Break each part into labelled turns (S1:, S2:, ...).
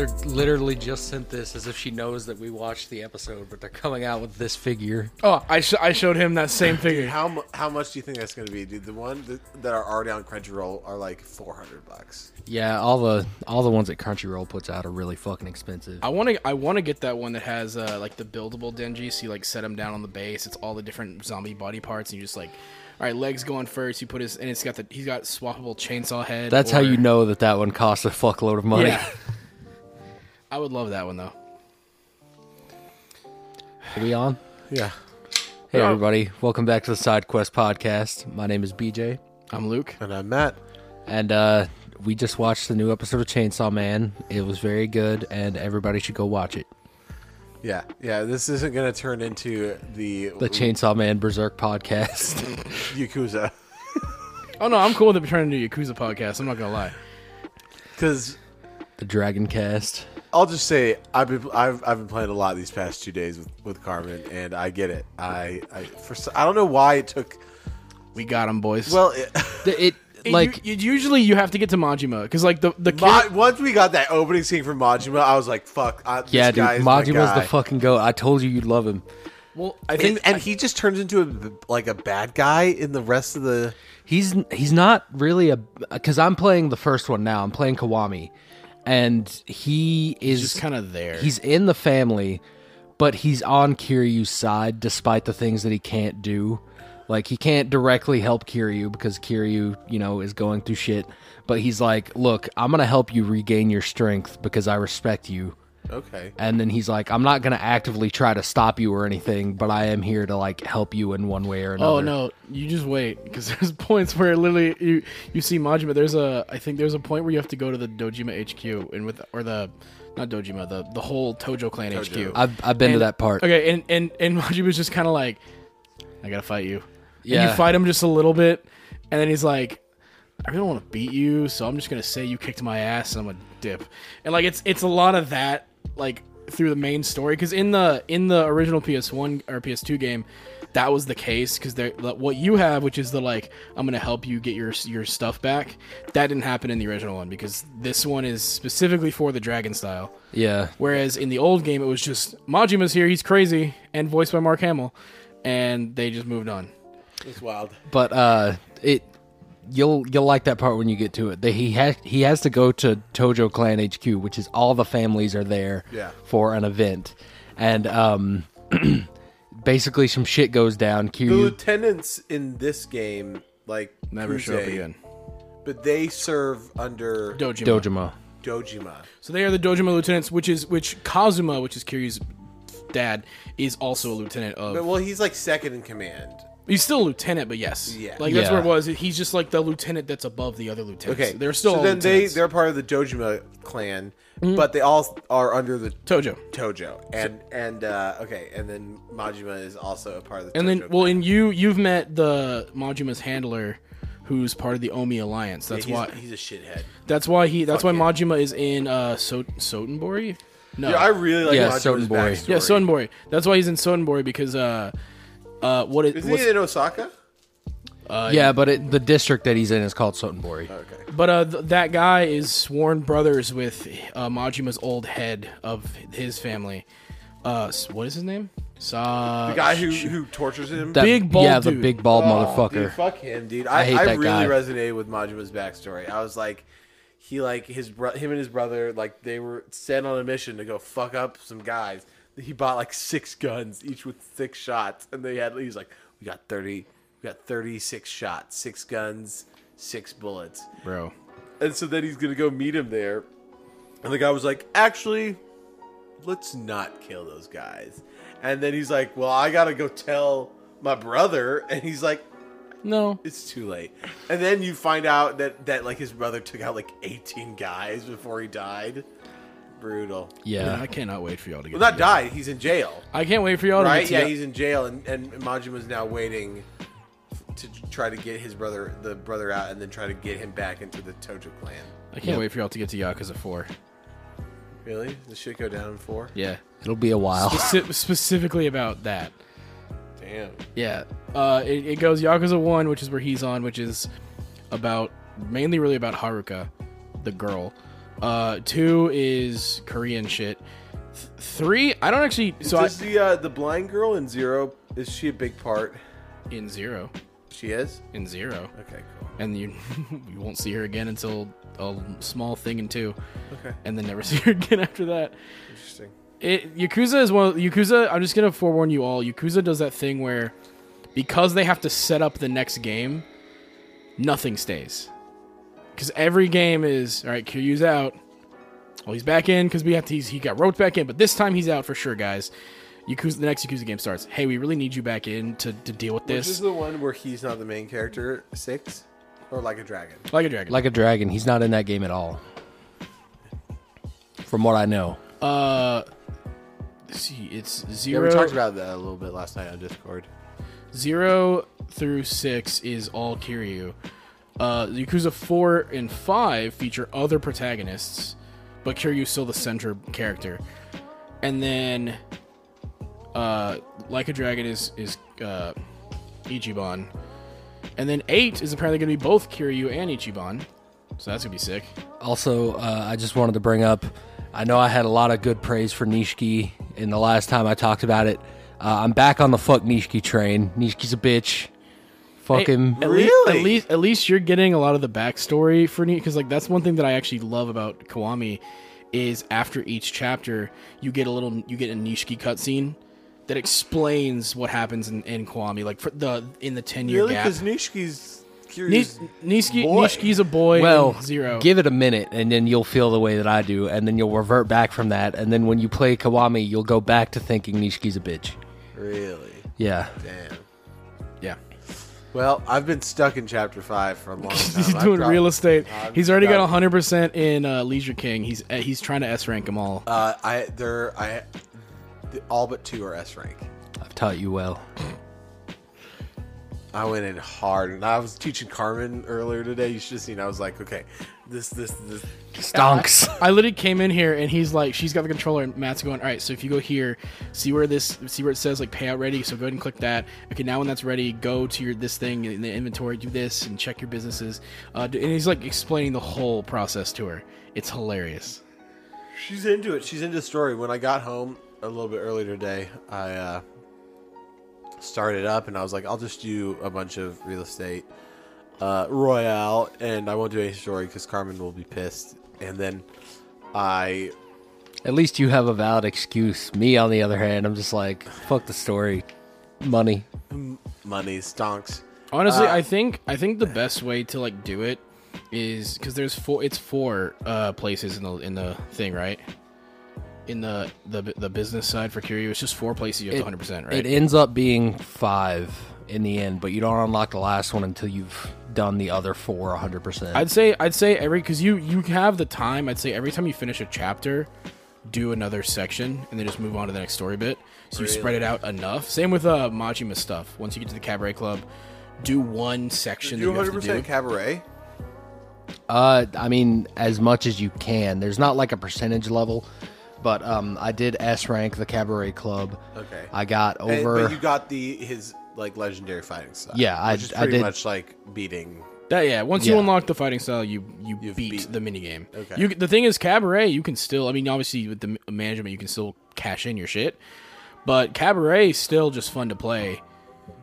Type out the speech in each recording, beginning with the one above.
S1: Tyler literally just sent this as if she knows that we watched the episode, but they're coming out with this figure.
S2: Oh, I, sh- I showed him that same figure.
S3: How mu- how much do you think that's going to be, dude? The one that, that are already on Crunchyroll are like four hundred bucks.
S1: Yeah, all the all the ones that Crunchyroll puts out are really fucking expensive.
S2: I want to I want to get that one that has uh, like the buildable Denji. So you like set him down on the base. It's all the different zombie body parts, and you just like, all right, legs going first. You put his and it's got the he's got swappable chainsaw head.
S1: That's how you know that that one costs a fuckload of money.
S2: Yeah. I would love that one though.
S1: Are we on?
S3: Yeah.
S1: Hey
S2: Yeah.
S1: everybody, welcome back to the Side Quest podcast. My name is BJ,
S2: I'm Luke.
S3: And I'm Matt.
S1: and uh, we just watched the new episode of Chainsaw Man. It was very good, and everybody should go watch it.
S3: Yeah, yeah. This isn't going to turn into the
S1: The Chainsaw Man Berserk podcast.
S3: Yakuza
S2: Oh no, I'm cool with it turning into a Yakuza podcast. I'm not gonna lie.
S3: because
S1: the Dragon Cast.
S3: I'll just say I've been I've, I've been playing a lot these past two days with, with Carmen, and I get it. I I for s- I don't know why it took.
S2: We got him, boys.
S3: Well, it,
S1: It,
S2: It-
S1: like
S2: you, you- usually you have to get to Majima because like the the
S3: Ma-
S2: kid,
S3: once we got that opening scene from Majima, I was like, "Fuck!" I, this
S1: yeah, dude,
S3: guy is
S1: Majima's the fucking goat. I told you you'd love him.
S2: well, I
S3: And,
S2: think
S3: and he just turns into a like a bad guy in the rest of the.
S1: He's he's not really a because I'm playing the first one now. I'm playing Kiwami, and he is
S2: just kind of there.
S1: he's in the family, but he's on Kiryu's side despite the things that he can't do. Like he can't directly help Kiryu because Kiryu, you know, is going through shit. But he's like, "Look, I'm gonna help you regain your strength because I respect you."
S3: Okay.
S1: And then he's like, "I'm not gonna actively try to stop you or anything, but I am here to like help you in one way or oh, another."
S2: Oh no, you just wait because there's points where literally you you see Majima. There's a I think there's a point where you have to go to the Dojima HQ and with or the not Dojima the the whole Tojo Clan HQ.
S1: I've I've been to that part.
S2: Okay, and and and Majima's just kind of like, I gotta fight you. And
S1: Yeah.
S2: you fight him just a little bit, and then he's like, I really want to beat you, so I'm just gonna say you kicked my ass, and I'm gonna dip. And like it's it's a lot of that like through the main story because in the in the original PS1 or PS2 game. That was the case because what you have, which is the like, I'm gonna help you get your your stuff back. That didn't happen in the original one because this one is specifically for the dragon style.
S1: Yeah,
S2: Whereas in the old game, it was just Majima's here, he's crazy, and voiced by Mark Hamill, and they just moved on.
S3: It's wild.
S1: but uh it you'll you'll like that part when you get to it That he has he has to go to tojo clan hq which is all the families are there
S3: Yeah.
S1: for an event and um basically some shit goes down
S3: The
S1: Kiryu,
S3: lieutenants in this game, like
S2: Never show up again.
S3: but they serve under
S2: Dojima.
S1: dojima
S3: Dojima.
S2: So they are the Dojima lieutenants, which is which Kazama, which is Kiryu's dad, is also a lieutenant of.
S3: But well, he's like second in command.
S2: He's still a lieutenant, but yes,
S3: Yeah.
S2: like that's
S1: Yeah.
S2: where it was. He's just like the lieutenant that's above the other lieutenants.
S3: Okay,
S2: they're still
S3: So
S2: all
S3: then they
S2: lieutenants.
S3: they're part of the Dojima clan, but they all are under the
S2: Tojo.
S3: Tojo. And and uh, okay, and then Majima is also a part of the.
S2: And
S3: Tojo
S2: then, well,
S3: clan.
S2: and you you've met the Majima's handler, who's part of the Omi alliance. That's
S3: he's,
S2: why.
S3: he's a shithead.
S2: That's why he. That's
S3: Fuck
S2: why
S3: yeah.
S2: Majima is in uh so- Sotenbori. No,
S3: Yeah, I really like
S1: Yeah,
S3: Majima's
S1: Sotenbori.
S3: backstory.
S2: yeah, Sotenbori. That's why he's in Sotenbori because uh uh what it
S3: Isn't
S2: what's,
S3: he in Osaka?
S1: yeah but it, the district that he's in is called sotenbori
S3: Okay.
S2: but uh th- that guy is sworn brothers with uh, Majima's old head of his family. Uh, what is his name? Sa
S3: The guy who who tortures him.
S1: That-
S2: Big bald
S1: yeah the big bald
S3: Oh,
S1: motherfucker
S3: Dude, fuck him, dude. I,
S1: I hate
S3: I
S1: that
S3: really
S1: guy.
S3: resonated with Majima's backstory. I was like, he like his bro- him and his brother like they were sent on a mission to go fuck up some guys. He bought like six guns, each with six shots, and they had. He's like, "We got thirty, we got thirty-six shots, six guns, six bullets."
S2: bro.
S3: And so then he's gonna go meet him there, and the guy was like, "Actually, let's not kill those guys." And then he's like, "Well, I gotta go tell my brother," and he's like,
S2: No,
S3: it's too late. And then you find out that that like his brother took out like 18 guys before he died. Brutal.
S1: yeah
S2: I cannot wait for y'all to get.
S3: Well, not
S2: together.
S3: died. He's in jail,
S2: I can't wait for y'all to
S3: right?
S2: get
S3: Yeah,
S2: together.
S3: he's in jail, and and Majima's now waiting to try to get his brother, the brother, out, and then try to get him back into the Tojo clan.
S2: I can't
S1: Yep.
S2: wait for y'all to get to Yakuza Four.
S3: Really? This shit go down in four?
S2: Yeah,
S1: it'll be a while
S2: Speci- specifically about that.
S3: Damn.
S2: Yeah, uh, it, it goes Yakuza One, which is where he's on, which is about mainly really about Haruka, the girl, Uh, two is Korean shit. Th- three, I don't actually. So I,
S3: Does the uh, the blind girl in Zero is she a big part?
S2: in zero,
S3: She is.
S2: in zero,
S3: Okay, cool.
S2: and you you won't see her again until a small thing in two,
S3: Okay,
S2: and then never see her again after that.
S3: interesting.
S2: It, Yakuza is one. Of, Yakuza. I'm just gonna forewarn you all. Yakuza does that thing where, because they have to set up the next game, nothing stays. Because every game is all right. Kiryu's out. Well, he's back in because we have to. He's, he got roped back in, but this time he's out for sure, guys. Yakuza. The next Yakuza game starts. Hey, we really need you back in to, to deal with this.
S3: Which is the one where he's not the main character? Six, or like a dragon?
S2: Like a dragon.
S1: Like a dragon, he's not in that game at all. From what I know.
S2: uh, let's see, it's
S3: Yeah,
S2: zero.
S3: we talked about that a little bit last night on Discord.
S2: Zero through six is all Kiryu. Uh, Yakuza four and five feature other protagonists, but Kiryu's still the center character. And then, uh, Like a Dragon is is uh, Ichiban, and then eight is apparently going to be both Kiryu and Ichiban, so that's gonna be sick.
S1: Also, uh, I just wanted to bring up. I know I had a lot of good praise for Nishiki in the last time I talked about it. Uh, I'm back on the fuck Nishiki train. Nishiki's a bitch. Fuck
S2: Hey,
S1: him.
S2: At least,
S3: Really?
S2: at least, at least you're getting a lot of the backstory for Ni because like that's one thing that I actually love about Kiwami is after each chapter you get a little you get a Nishiki cutscene that explains what happens in, in Kiwami like for the in the ten year
S3: Really?
S2: gap.
S3: Because Nishiki's
S2: Ni-
S3: curious.
S2: Nishiki. Nishiki's a boy.
S1: Well,
S2: zero.
S1: give it a minute, and then you'll feel the way that I do, and then you'll revert back from that, and then when you play Kiwami, you'll go back to thinking Nishiki's a bitch.
S3: Really?
S1: Yeah.
S3: Damn.
S2: Yeah.
S3: Well, I've been stuck in chapter five for a long time.
S2: He's doing
S3: dropped-
S2: real estate.
S3: I've
S2: he's already got
S3: got-
S2: 100 percent in uh, Leisure King. He's uh, he's trying to S rank them all.
S3: Uh, I there I, the, all but two are S rank.
S1: I've taught you well.
S3: I went in hard, and I was teaching Carmen earlier today. You should have seen. I was like, okay, this this this.
S1: Stonks.
S2: I literally came in here and he's like, she's got the controller and Matt's going, all right, so if you go here, see where this, see where it says like payout ready. So go ahead and click that. Okay, now when that's ready, go to your this thing in the inventory, do this and check your businesses. Uh, and he's like explaining the whole process to her. It's hilarious.
S3: She's into it. She's into the story. When I got home a little bit earlier today, I uh, started up, and I was like, I'll just do a bunch of real estate uh, royale, and I won't do any story because Carmen will be pissed. And then I
S1: At least you have a valid excuse. Me, on the other hand, I'm just like, fuck the story. Money.
S3: money stonks.
S2: Honestly,
S3: Uh,
S2: I think I think the best way to like do it is because there's four. It's four uh, places in the in the thing, right? In the the the business side for Kiryu, it's just four places you have to 100, percent right?
S1: It ends up being five in the end, but you don't unlock the last one until you've done the other four 100%.
S2: I'd say I'd say every because you you have the time. I'd say every time you finish a chapter, do another section and then just move on to the next story bit. So you spread it out enough. Same with uh, Majima stuff. Once you get to the cabaret club, do one section
S3: Do
S2: that you have
S3: 100
S2: to do.
S3: percent cabaret.
S1: Uh, I mean, as much as you can. There's not like a percentage level, but um, I did S rank the Cabaret Club.
S3: Okay.
S1: I got
S3: And-
S1: over.
S3: but you got the his like legendary fighting style.
S1: Yeah, I-
S3: which is
S1: I
S3: pretty
S1: did-
S3: much like beating.
S2: That yeah, once you unlock the fighting style, you you
S3: You've
S2: beat,
S3: beat-
S2: the minigame.
S3: Okay.
S2: You the thing is cabaret, you can still. I mean, obviously with the management, you can still cash in your shit, but cabaret is still just fun to play.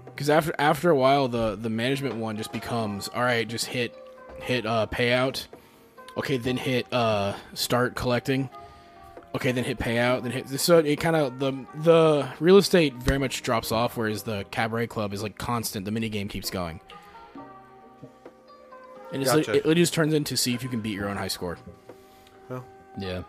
S2: Because after after a while, the the management one just becomes all right. Just hit hit uh, payout. Okay, then hit uh, start collecting. Okay, then hit payout. Then hit so it kind of the the real estate very much drops off, whereas the cabaret club is like constant. The mini game keeps going. And it's like, it, it just turns into see if you can beat your own high score.
S1: Well, yeah.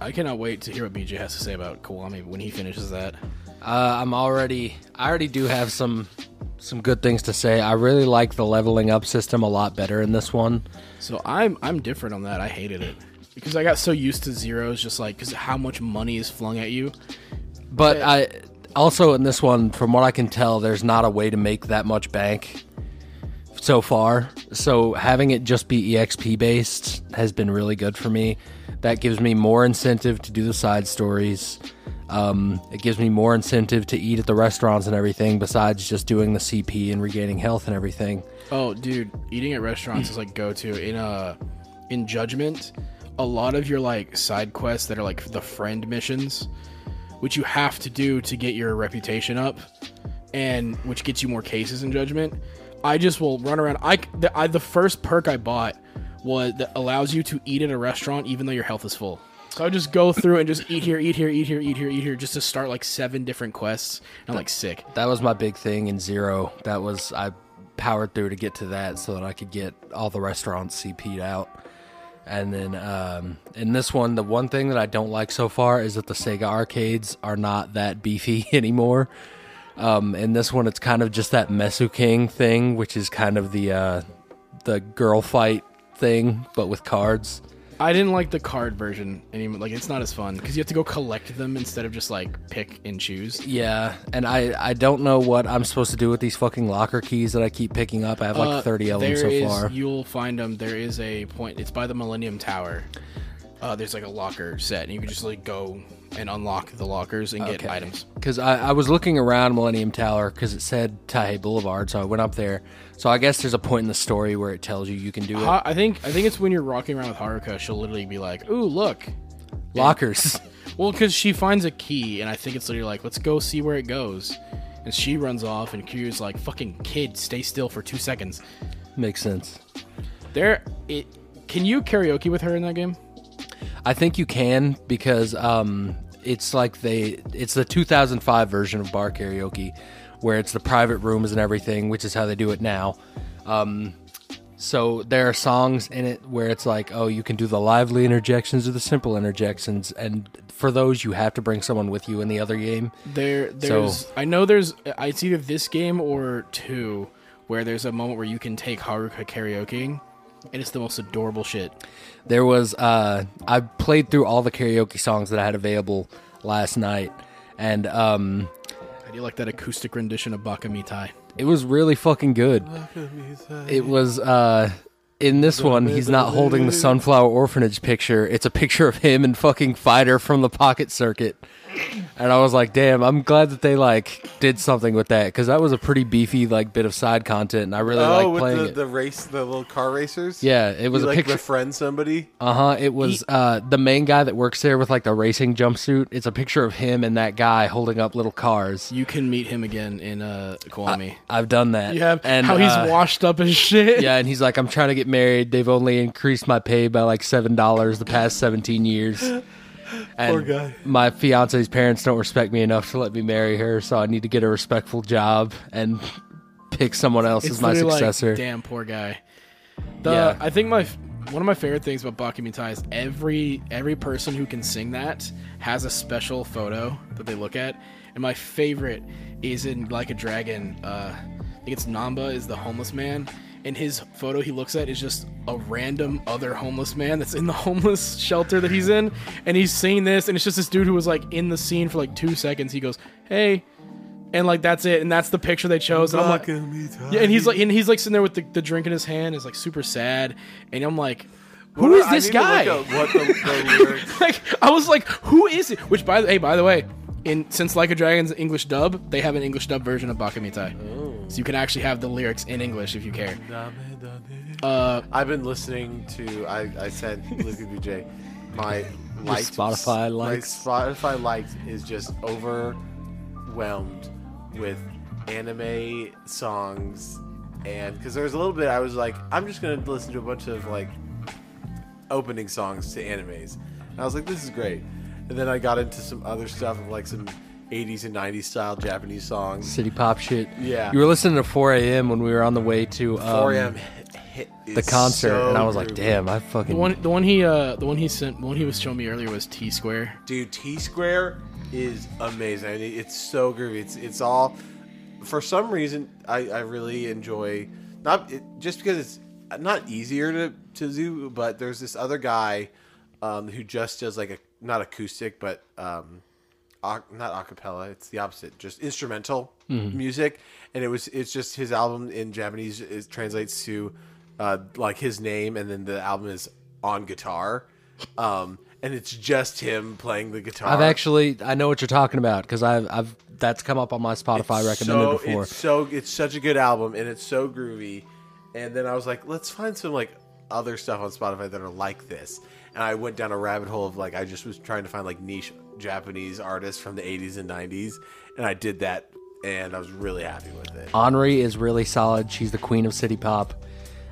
S2: I cannot wait to hear what BJ has to say about Kiwami when he finishes that.
S1: Uh, I'm already. I already do have some some good things to say. I really like the leveling up system a lot better in this one.
S2: So I'm I'm different on that. I hated it because I got so used to zeros, just like because how much money is flung at you.
S1: But I also in this one, from what I can tell, there's not a way to make that much bank so far. So having it just be EXP based has been really good for me. That gives me more incentive to do the side stories. Um, it gives me more incentive to eat at the restaurants and everything, besides just doing the CP and regaining health and everything.
S2: Oh, dude, eating at restaurants is like go to in uh in Judgment, a lot of your like side quests that are like the friend missions, which you have to do to get your reputation up, and which gets you more cases in Judgment. I just will run around. I the, I the first perk I bought was that allows you to eat at a restaurant even though your health is full. So I just go through and just eat here, eat here, eat here, eat here, eat here, just to start like seven different quests. And I'm like sick.
S1: That was my big thing in Zero. That was I powered through to get to that so that I could get all the restaurants CP'd out. And then um, in this one, the one thing that I don't like so far is that the Sega arcades are not that beefy anymore. Um, in this one, it's kind of just that Mesu King thing, which is kind of the uh, the girl fight thing, but with cards.
S2: I didn't like the card version anymore. Like it's not as fun because you have to go collect them instead of just like pick and choose.
S1: Yeah, and I I don't know what I'm supposed to do with these fucking locker keys that I keep picking up. I have like
S2: Uh,
S1: 30 of them so
S2: is-
S1: far.
S2: You'll find them. There is a point. It's by the Millennium Tower. Uh, there's like a locker set, and you can just like go and unlock the lockers and get
S1: Okay.
S2: items.
S1: Because I, I was looking around Millennium Tower because it said Taihei Boulevard, so I went up there. So I guess there's a point in the story where it tells you you can do it.
S2: Ha- I think I think it's when you're walking around with Haruka, she'll literally be like, "Ooh, look."
S1: Lockers.
S2: Well, because she finds a key, and I think it's literally like, "Let's go see where it goes." And she runs off, and Kiryu's like, "Fucking kid, stay still for two seconds."
S1: Makes sense.
S2: There, it. Can you karaoke with her in that game?
S1: I think you can because um, it's like they it's the 2005 version of bar karaoke, where it's the private rooms and everything, which is how they do it now. Um, so there are songs in it where it's like, oh, you can do the lively interjections or the simple interjections, and for those you have to bring someone with you in the other game.
S2: There, there's. I know there's. It's either this game or two, where there's a moment where you can take Haruka karaokeing, and it's the most adorable shit.
S1: There was uh, I played through all the karaoke songs that I had available last night, and um,
S2: How do you like that acoustic rendition of Baka Mitai?
S1: it was really fucking good. It was uh in this one he's not holding the sunflower orphanage picture. It's a picture of him and fucking fighter from the pocket circuit. And I was like, "Damn, I'm glad that they like did something with that cuz that was a pretty beefy like bit of side content and I really
S3: Oh,
S1: like playing
S3: the,
S1: it."
S3: the race, the little car racers.
S1: yeah, it was
S3: you
S1: a
S3: like
S1: picture
S3: befriend somebody.
S1: Uh-huh, it was uh the main guy that works there with like the racing jumpsuit. It's a picture of him and that guy holding up little cars.
S2: You can meet him again in uh, Kiwami.
S1: I've done that.
S2: Yeah,
S1: and
S2: how he's
S1: uh,
S2: washed up as shit.
S1: Yeah, and he's like, I'm trying to get married. They've only increased my pay by like seven dollars the past seventeen years. And
S3: Poor guy.
S1: My fiance's parents don't respect me enough to let me marry her, so I need to get a respectful job and pick someone else
S2: it's
S1: as my successor.
S2: Like, Damn, poor guy. The
S1: Yeah.
S2: I think my one of my favorite things about Baka Mitai is every every person who can sing that has a special photo that they look at, and my favorite is in Like a Dragon. Uh, I think it's Namba is the homeless man. And his photo he looks at is just a random other homeless man that's in the homeless shelter that he's in, and he's singing this, and it's just this dude who was like in the scene for like two seconds. He goes, "Hey," and like that's it, and that's the picture they chose. And I'm like, yeah, and he's like, and he's like sitting there with the, the drink in his hand, is like super sad, and I'm like, who is this guy?
S3: what the, the
S2: like, I was like, who is it? Which by the hey, by the way, in since Like a Dragon's English dub, they have an English dub version of Baka Mitai, so you can actually have the lyrics in English if you care. Uh,
S3: I've been listening to. I I sent Luke BJ my liked
S1: Spotify likes?
S3: My Spotify liked is just overwhelmed with anime songs, and because there was a little bit, I was like, I'm just gonna listen to a bunch of like opening songs to animes, and I was like, this is great. And then I got into some other stuff of like some 80s and 90s style Japanese songs.
S1: City pop shit.
S3: Yeah.
S1: You were listening to 4 a.m. when we were on the way to um,
S3: 4 a.m.
S1: the concert, and I was like,
S3: groovy.
S1: damn, I
S2: the
S1: fucking.
S2: one the one he uh the one he sent the one he was showing me earlier was T Square.
S3: Dude, T Square is amazing. I mean, it's so groovy. It's it's all for some reason I, I really enjoy not it, just because it's not easier to to do, but there's this other guy um, who just does like a not acoustic, but um, a, not acapella. It's the opposite, just instrumental music. And it was it's just his album in Japanese is translates to uh, like his name, and then the album is on guitar. Um, and it's just him playing the guitar.
S1: I've actually, I know what you're talking about because I've, I've, that's come up on my Spotify
S3: It's
S1: recommended
S3: so,
S1: before.
S3: It's so it's such a good album and it's so groovy. And then I was like, let's find some like other stuff on Spotify that are like this. And I went down a rabbit hole of like I just was trying to find like niche Japanese artists from the 80s and 90s, and I did that, and I was really happy with it.
S1: Anri is really solid. She's the queen of city pop.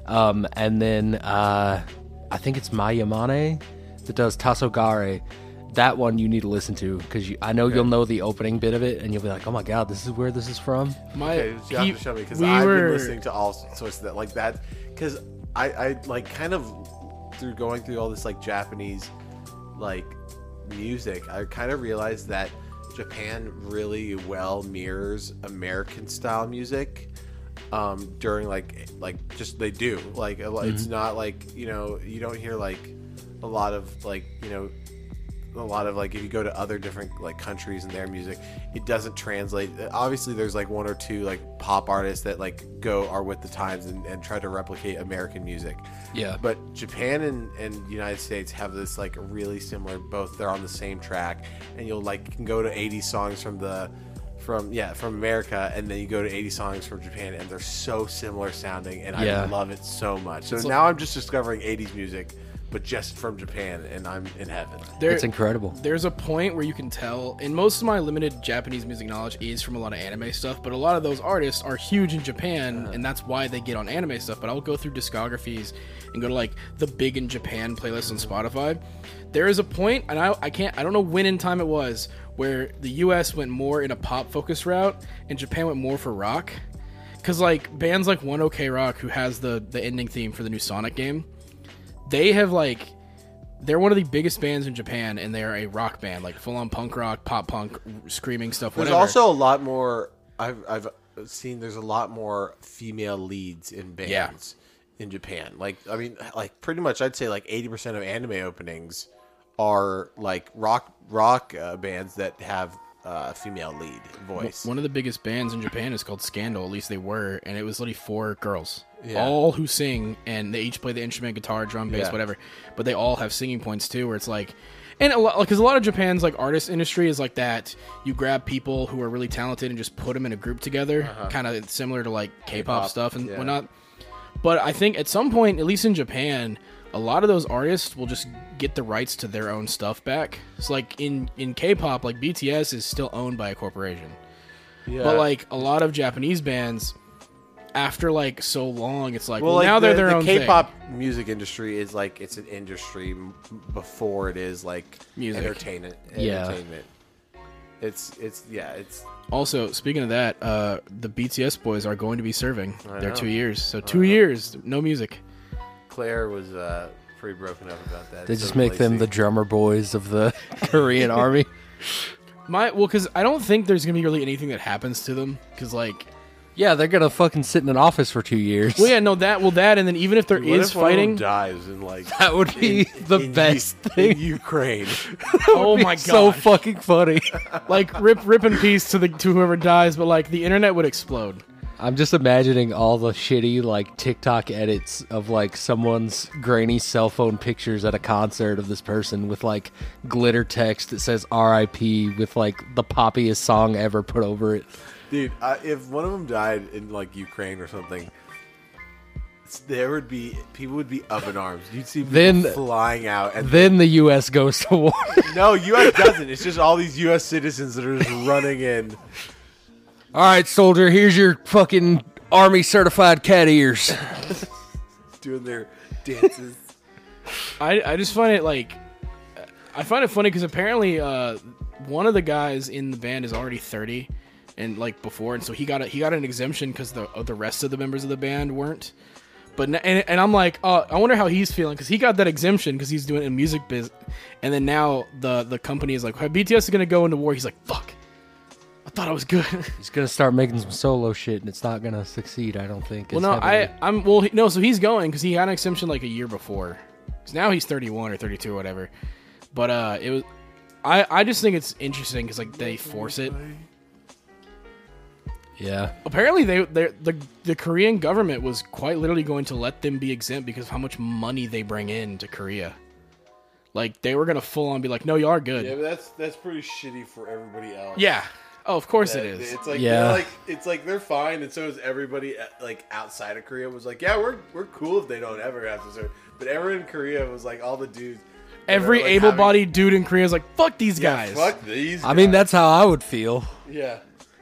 S1: Um, and then uh, I think it's Mai Yamane that does Tasogare. That one you need to listen to because I know you'll know the opening bit of it, and you'll be like, "Oh my god, this is where this is from."
S2: My
S3: Okay, you have
S2: he-
S3: to show me because
S2: we
S3: I've
S2: were
S3: been listening to all sorts of that, like that. Because I, I like kind of through going through all this like Japanese like music, I kind of realized that Japan really well mirrors American style music. Um, during like like just they do like lo- it's not like you know you don't hear like a lot of like you know a lot of like if you go to other different like countries and their music it doesn't translate. Obviously there's like one or two like pop artists that like go are with the times and, and try to replicate american music.
S1: Yeah.
S3: but japan and, and united states have this like really similar both they're on the same track. And you'll like can go to 80 songs from the from yeah from america and then you go to 80 songs from japan and they're so similar sounding and
S1: Yeah.
S3: i love it so much. So now i'm just discovering 80s music but just from japan and i'm in heaven
S2: there,
S1: It's incredible.
S2: there's a point where you can tell, and most of my limited Japanese music knowledge is from a lot of anime stuff, but a lot of those artists are huge in Japan, uh-huh. and that's why they get on anime stuff. But I'll go through discographies and go to like the Big in Japan playlist on Spotify. There is a point, and I, I can't, I don't know when in time it was, where the US went more in a pop focus route, and Japan went more for rock. Cause like bands like One OK Rock, who has the the ending theme for the new Sonic game, they have like they're one of the biggest bands in Japan, and they are a rock band, like full on punk rock, pop punk, screaming stuff.
S3: There's also a lot more. I've I've seen. There's a lot more female leads in bands
S2: Yeah.
S3: in Japan. Like I mean, like pretty much, I'd say like 80 percent of anime openings are like rock rock uh, bands that have uh, female lead voice.
S2: one of the biggest bands in Japan is called Scandal. At least they were, and it was literally four girls,
S3: Yeah.
S2: all who sing, and they each play the instrument, guitar, drum, bass,
S3: Yeah.
S2: whatever. But they all have singing points too, where it's like. And a lot, because a lot of Japan's like artist industry is like that. You grab people who are really talented and just put them in a group together, kind of similar to like K-pop,
S3: Uh-huh. K-pop,
S2: stuff and
S3: yeah.
S2: whatnot. But I think at some point, at least in Japan, a lot of those artists will just get the rights to their own stuff back. It's like in in K-pop, like BTS is still owned by a corporation.
S3: yeah.
S2: But like a lot of Japanese bands, after like so long, it's like well,
S3: well, like
S2: now
S3: the,
S2: they're their
S3: the
S2: own
S3: K-pop music industry is like it's an industry before it is like
S2: Music.
S3: entertainment.
S1: Yeah.
S3: entertainment. It's it's yeah it's.
S2: Also, speaking of that, uh, the BTS boys are going to be serving their
S3: know.
S2: two years. So two years, no music.
S3: Claire was uh, pretty broken up about that.
S1: They
S3: So
S1: just make them
S3: Lacey.
S1: the drummer boys of the Korean army.
S2: My well, because I don't think there's gonna be really anything that happens to them. Because like,
S1: Yeah, they're gonna fucking sit in an office for two years.
S2: well, yeah, no, that, well, that, and then even if there is
S3: What if one of them
S2: fighting,
S3: dies in like
S1: That would be the
S3: in
S1: best
S3: U-
S1: thing.
S3: in Ukraine.
S2: oh
S1: Be
S2: my god,
S1: so fucking funny.
S2: like rip, rip in peace to the to whoever dies, but like the internet would explode.
S1: I'm just imagining all the shitty like TikTok edits of like someone's grainy cell phone pictures at a concert of this person with like glitter text that says R.I.P. with like the poppiest song ever put over it.
S3: Dude, uh, if one of them died in like Ukraine or something, there would be people would be up in arms. You'd see people
S1: Then-
S3: flying out, and
S1: Then the U.S. goes to war.
S3: no, U.S. doesn't. It's just all these U.S. citizens that are just running in.
S1: all right, soldier, here's your fucking army certified cat ears.
S3: doing their dances.
S2: I I just find it like I find it funny because apparently uh, one of the guys in the band is already thirty, and like before, and so he got a, he got an exemption because the uh, the rest of the members of the band weren't. But n- and, and I'm like, oh, I wonder how he's feeling because he got that exemption because he's doing a music biz, and then now the the company is like, BTS is gonna go into war. He's like, fuck, I thought I was good.
S1: He's gonna start making some solo shit, and it's not gonna succeed. I don't think.
S2: well, no,
S1: heavily-
S2: I I'm well, he, no, so he's going because he had an exemption like a year before. 'Cause now he's 31 or 32 or whatever. But uh, it was. I I just think it's interesting because like they force it.
S1: yeah.
S2: Apparently, they they the the Korean government was quite literally going to let them be exempt because of how much money they bring in to Korea. Like they were gonna full on be like, no, you are good.
S3: Yeah, but that's that's pretty shitty for everybody else.
S2: Yeah. Oh, of course it
S3: That-
S2: is.
S3: It's like
S1: Yeah.
S3: like it's like they're fine, and so is everybody. uh, Like outside of Korea was like, yeah, we're we're cool if they don't ever have to serve. But everyone in Korea was like, all the dudes.
S2: Every
S3: like,
S2: able-bodied dude in Korea is like, "Fuck these
S3: having-
S2: guys."
S3: Fuck these.
S1: I mean, that's how I would feel
S3: yeah.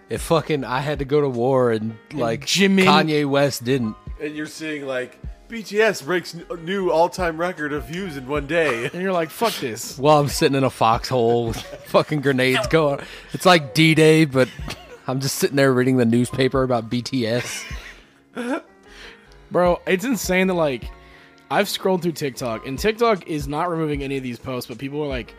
S1: if fucking I had to go to war and like
S2: Jimin-
S1: Kanye West didn't.
S3: And you're seeing like BTS breaks n- new all time record of views in one day.
S2: And you're like, "Fuck this."
S1: While I'm sitting in a foxhole with fucking grenades going. It's like D Day, but I'm just sitting there reading the newspaper about BTS.
S2: Bro, it's insane that like I've scrolled through TikTok and TikTok is not removing any of these posts, but people are like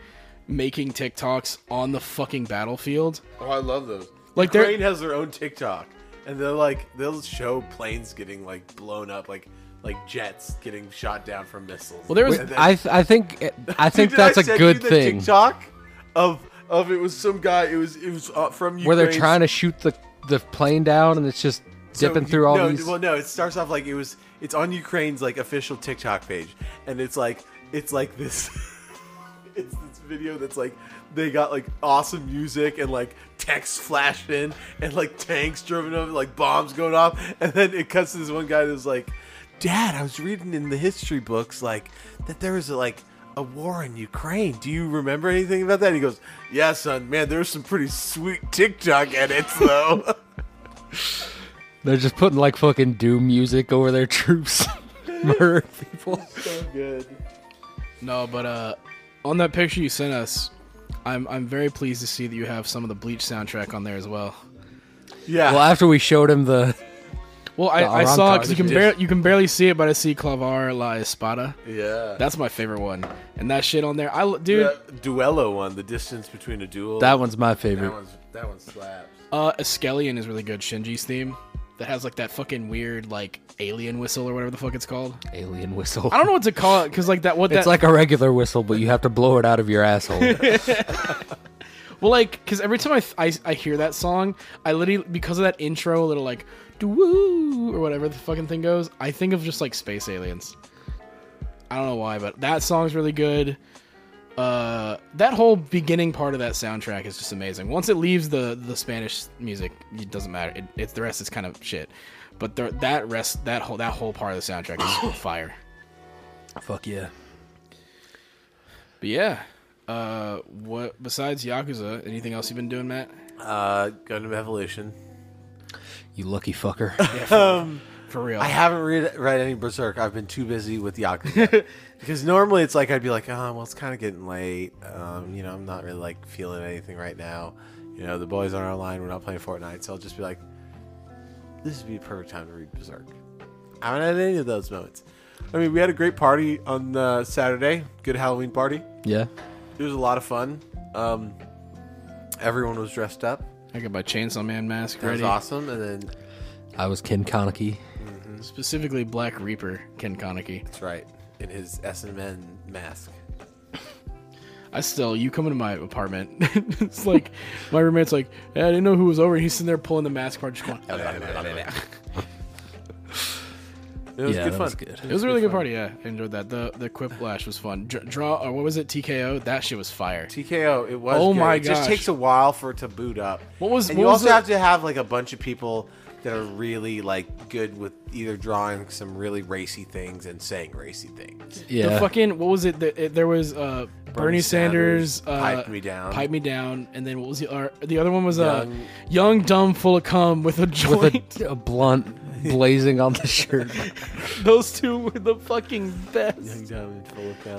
S2: making TikToks on the fucking battlefield.
S3: Oh, I love those.
S2: Like,
S3: Ukraine has their own TikTok, and they're like they'll show planes getting like blown up, like like jets getting shot down from missiles.
S2: Well, there was-
S3: then-
S1: I th- I think I think
S3: Dude,
S1: that's
S3: I
S1: a good thing.
S3: TikTok of of it was some guy. It was it was uh, from Ukraine.
S1: Where they're trying to shoot the the plane down and it's just
S3: So
S1: dipping
S3: you-
S1: through all
S3: no,
S1: these.
S3: Well, no, it starts off like it was. It's on Ukraine's like official TikTok page, and it's like it's like this. it's this video that's like they got like awesome music and like text flashed in and like tanks driven over, like bombs going off, and then it cuts to this one guy that's like, "Dad, I was reading in the history books like that there was a, like." A war in Ukraine. Do you remember anything about that? He goes, "Yeah, son. Man, there's some pretty sweet TikTok edits, though."
S1: They're just putting like fucking doom music over their troops. Murder people.
S3: so good.
S2: No, but uh on that picture you sent us, I'm I'm very pleased to see that you have some of the Bleach soundtrack on there as well.
S3: Yeah.
S1: Well, after we showed him the
S2: Well, I, I saw
S1: Arrancar
S2: because you can barely you can barely see it, but I see Clavar La Espada.
S3: yeah.
S2: That's my favorite one, and that shit on there, I dude.
S3: the duello one, the distance between a duel.
S1: that one's my
S3: that
S1: favorite.
S3: one's that one slaps.
S2: Uh, Escalon is really good. Shinji's theme that has like that fucking weird like alien whistle or whatever the fuck it's called.
S1: Alien whistle.
S2: I don't know what to call it because like that what
S1: It's
S2: that
S1: like a regular whistle, but you have to blow it out of your asshole.
S2: well like because every time I, th- I I hear that song, I literally because of that intro, a little like woo or whatever the fucking thing goes. I think of just like space aliens. I don't know why, but that song's really good. Uh, that whole beginning part of that soundtrack is just amazing. Once it leaves the the Spanish music, it doesn't matter. It, it's the rest is kind of shit. But the, that rest, that whole that whole part of the soundtrack is fire.
S1: Fuck yeah.
S2: But yeah, uh, what besides Yakuza, anything else you've been doing, Matt?
S3: Uh, Gundam Evolution.
S1: You lucky fucker.
S2: For real,
S3: I haven't read read any Berserk. I've been too busy with Yakuza. because normally it's like I'd be like, oh, well, it's kind of getting late. Um, you know, I'm not really like feeling anything right now. You know, the boys aren't online. We're not playing Fortnite, so I'll just be like, this would be a perfect time to read Berserk. I haven't had any of those moments. I mean, we had a great party on uh, Saturday. Good Halloween party.
S1: yeah.
S3: It was a lot of fun. Um, everyone was dressed up.
S2: I got my Chainsaw Man mask
S3: That was awesome. And then
S1: I was Ken Kaneki. Mm-hmm.
S2: Specifically, Black Reaper Ken Kaneki.
S3: that's right in his S and M mask.
S2: I still, you come into my apartment. it's like my roommate's like, hey, I didn't know who was over. He's sitting there pulling the mask apart, just going.
S3: It was
S1: yeah,
S3: good fun.
S1: was good.
S2: It was a really good party. Yeah, I enjoyed that. The the Quiplash was fun. Dr- draw or what was it? TKO. That shit was fire.
S3: TKO. It was.
S2: Oh
S3: good.
S2: my
S3: It just takes a while for it to boot up.
S2: What was-
S3: And
S2: what
S3: you
S2: was
S3: also
S2: the-
S3: have to have like a bunch of people that are really like good with either drawing some really racy things and saying racy things.
S1: Yeah.
S2: The fucking what was it? The, it there was uh, Bernie, Sanders, uh,
S3: Pipe Me Down.
S2: Pipe me down, and then what was the uh, the other one was a
S3: Young-
S2: young, dumb, full of cum with a joint.
S1: with a, a blunt blazing on the shirt.
S2: Those two were the fucking best.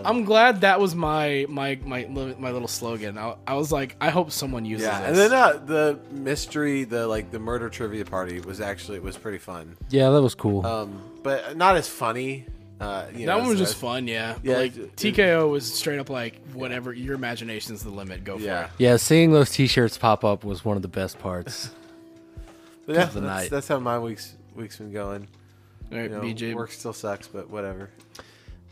S2: I'm glad that was my my my my little slogan. I, I was like, I hope someone uses
S3: Yeah,
S2: this.
S3: and then uh, the mystery, the like the murder trivia party was actually it was pretty fun.
S1: Yeah, that was cool.
S3: Um, but not as funny. Uh, you know,
S2: that one was
S3: as-
S2: just fun, yeah. But,
S3: Yeah,
S2: like
S3: it-
S2: TKO was straight up like whatever your imagination's the limit. Go for
S3: Yeah.
S2: it.
S1: yeah, seeing those T-shirts pop up was one of the best parts.
S3: But yeah,
S1: the
S3: that's,
S1: night.
S3: that's how my week's week's been going.
S2: All right,
S3: You know,
S2: BJ.
S3: work still sucks, but whatever.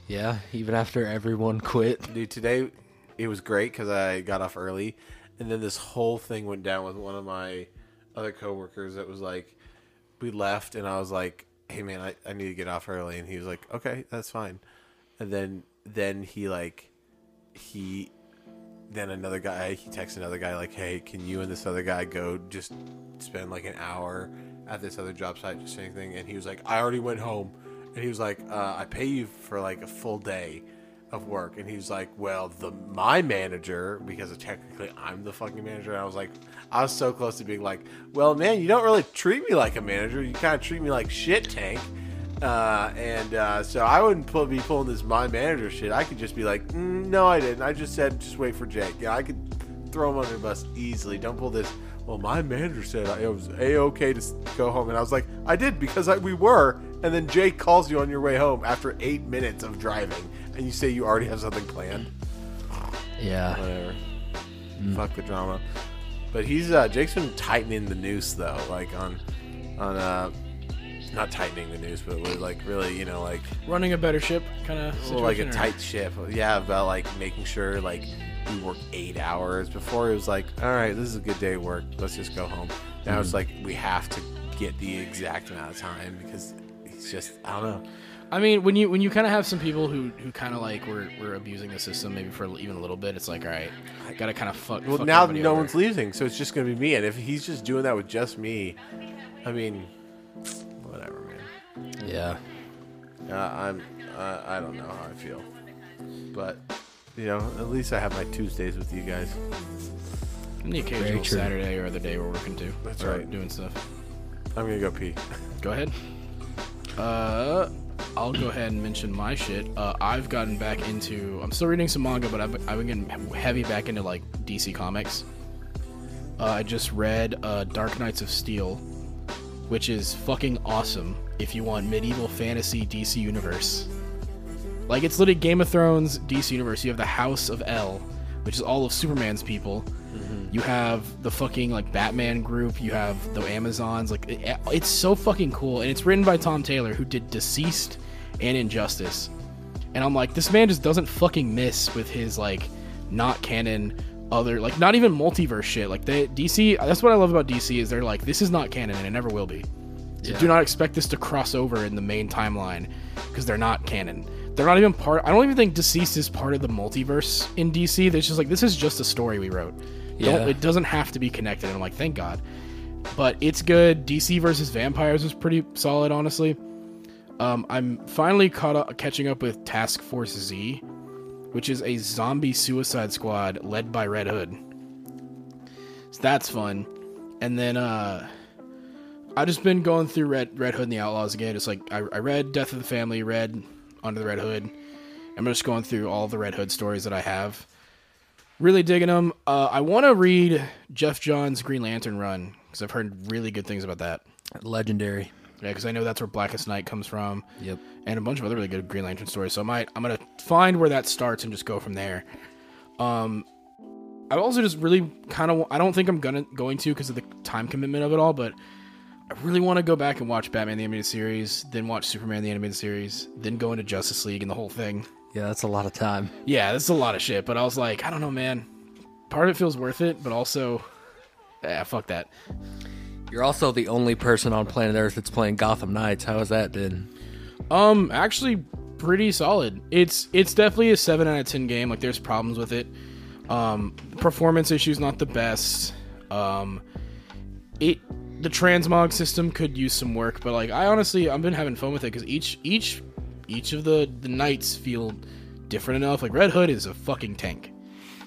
S1: Yeah, even after everyone quit.
S3: Dude, today it was great because I got off early, and then this whole thing went down with one of my other coworkers. That was like, we left, and I was like, "Hey, man, I, I need to get off early," and he was like, "Okay, that's fine." And then then he like he then another guy he texts another guy like, "Hey, can you and this other guy go just spend like an hour at this other job site just anything?" And he was like, "I already went home." And he was like, uh, "I pay you for like a full day." Of work, and he's like, "Well, the my manager, because technically I'm the fucking manager." And I was like, I was so close to being like, "Well, man, you don't really treat me like a manager. You kind of treat me like shit tank." Uh, and uh, so I wouldn't pull, be pulling this my manager shit. I could just be like, mm, "No, I didn't. I just said just wait for Jake." Yeah, I could throw him under the bus easily. Don't pull this. Well, my manager said it was a okay to go home, and I was like, "I did because I, we were." And then Jake calls you on your way home after eight minutes of driving, and you say you already have something planned.
S1: Yeah.
S3: Whatever. Fuck the drama. But he's uh, Jake's been tightening the noose though, like on on uh not tightening the noose, but we're like really, you know, like
S2: Running a better ship, kind of
S3: like a tight ship. Yeah, about like making sure like we work eight hours. Before it was like, all right, this is a good day of work. Let's just go home. Now it's mm-hmm. like we have to get the exact amount of time because it's just I don't know.
S2: I mean, when you when you kind of have some people who who kind of like were, were abusing the system maybe for even a little bit, it's like, all right, I gotta kind of fuck.
S3: Well,
S2: fuck
S3: now no
S2: over.
S3: one's leaving, so it's just gonna be me. And if he's just doing that with just me, I mean.
S1: Yeah.
S3: Uh, I'm uh, I don't know how I feel, but you know, at least I have my Tuesdays with you guys.
S2: And the
S1: Very
S2: occasional. Saturday or other day we're working too.
S3: That's
S2: or
S3: right.
S2: Doing stuff.
S3: I'm gonna go pee.
S2: Go ahead. Uh, I'll go ahead and mention my shit. Uh, I've gotten back into. I'm still reading some manga, but I've, I've been getting heavy back into like DC comics. Uh, I just read uh, Dark Knights of Steel, which is fucking awesome if you want medieval fantasy DC universe. Like it's literally Game of Thrones DC universe. You have the House of El, which is all of Superman's people. Mm-hmm. You have the fucking like Batman group. You have the Amazons. Like it, it's so fucking cool, and it's written by Tom Taylor, who did DCeased and Injustice. And I'm like, this man just doesn't fucking miss with his like not canon other like not even multiverse shit. Like they DC. That's what I love about DC is they're like this is not canon and it never will be. So
S1: Yeah.
S2: do not expect this to cross over in the main timeline because they're not canon. They're not even part. I don't even think DCeased is part of the multiverse in DC. There's just like this is just a story we wrote. Don't, it doesn't have to be connected. And I'm like, thank God. But it's good. DC versus Vampires was pretty solid, honestly. Um, I'm finally caught up, catching up with Task Force Z, which is a zombie suicide squad led by Red Hood. So that's fun. And then uh, I've just been going through Red Red Hood and the Outlaws again. It's like I, I read Death of the Family, read Under the Red Hood. I'm just going through all the Red Hood stories that I have. Really digging them. Uh, I want to read Geoff Johns' Green Lantern run because I've heard really good things about that.
S1: Legendary.
S2: Yeah, because I know that's where Blackest Night comes from
S1: Yep.
S2: and a bunch of other really good Green Lantern stories. So I might I'm gonna find where that starts and just go from there. Um, I also just really kind of I don't think I'm gonna going to because of the time commitment of it all, but I really want to go back and watch Batman the animated series, then watch Superman the animated series, then go into Justice League and the whole thing.
S1: Yeah, that's a lot of time.
S2: Yeah, this is a lot of shit, but I was like, I don't know, man. Part of it feels worth it, but also, yeah, fuck that.
S1: You're also the only person on planet Earth that's playing Gotham Knights. How has that been?
S2: Um, actually, pretty solid. It's it's definitely a seven out of ten game. Like, there's problems with it. Um, performance issues not the best. Um, it the transmog system could use some work, but like I honestly I've been having fun with it because each each each of the the knights feel different enough. Like Red Hood is a fucking tank.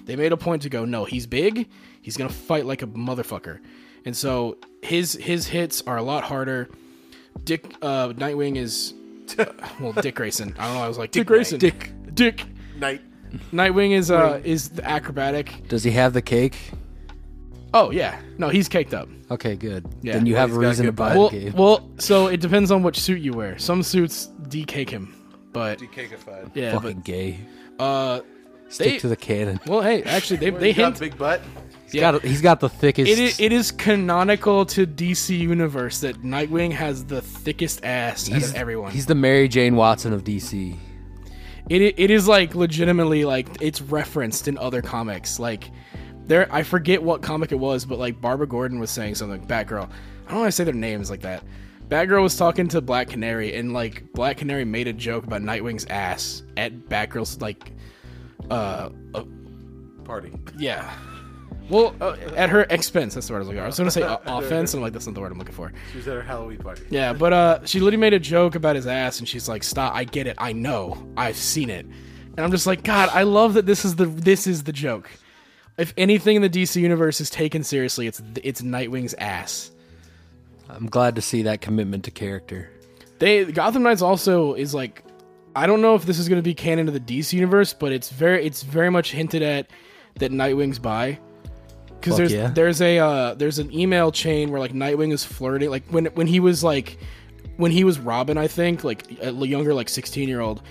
S2: They made a point to go, no, he's big. He's gonna fight like a motherfucker, and so his his hits are a lot harder. Dick uh, Nightwing is well Dick Grayson. I don't know. I was like Dick,
S3: Dick
S2: Grayson.
S1: Dick.
S2: Dick.
S3: Night.
S2: Nightwing is uh is the acrobatic.
S1: Does he have the cake?
S2: Oh yeah, no, he's caked up.
S1: Okay, good.
S2: Yeah.
S1: then you
S3: Well,
S1: have a reason to buy
S3: butt.
S1: the
S2: Well,
S1: cake.
S2: well, so it depends on which suit you wear. Some suits decake him, but
S3: Decakified.
S2: yeah,
S1: Fucking gay.
S2: uh,
S1: Stick
S2: they-
S1: to the canon.
S2: well, hey, actually, they
S3: Well,
S2: they
S3: he's got
S2: hint
S3: big butt.
S1: He's got he's got the thickest.
S2: it is, it is canonical to DC universe that Nightwing has the thickest ass out of everyone.
S1: He's the Mary Jane Watson of DC.
S2: it it is like legitimately like it's referenced in other comics. Like there, I forget what comic it was, but like Barbara Gordon was saying something. Batgirl. I don't want to say their names like that. Batgirl was talking to Black Canary, and like Black Canary made a joke about Nightwing's ass at Batgirl's like uh, uh
S3: party.
S2: Yeah. Well, uh, at her expense. That's the word I was looking for. I was going to say uh, offense, and I'm like, that's not the word I'm looking for.
S3: She was at her Halloween party.
S2: Yeah, but uh, she literally made a joke about his ass, and she's like, "Stop! I get it. I know. I've seen it." And I'm just like, God, I love that this is the this is the joke. If anything in the DC universe is taken seriously, it's it's Nightwing's ass.
S1: I'm glad to see that commitment to character.
S2: They Gotham Knights also is like, I don't know if this is going to be canon to the DC universe, but it's very it's very much hinted at that Nightwing's by Because there's
S1: yeah.
S2: there's a uh, there's an email chain where like Nightwing is flirting like when when he was like when he was Robin I think like a younger like 16 year old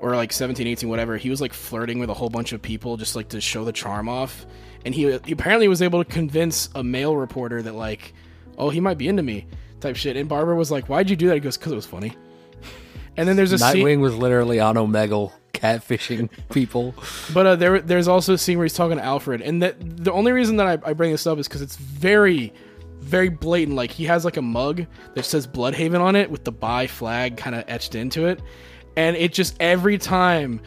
S2: or like 17 18 whatever he was like flirting with a whole bunch of people just like to show the charm off. And he, he apparently was able to convince a male reporter that like oh he might be into me type shit. And Barbara was like why'd you do that? He goes because it was funny and then there's a scene
S1: Nightwing was literally on Omegle catfishing people.
S2: But uh, there, there's also a scene where he's talking to Alfred, and that the only reason that I, I bring this up is because it's very, very blatant. Like he has like a mug that says Blüdhaven on it with the bi flag kind of etched into it, and it just every time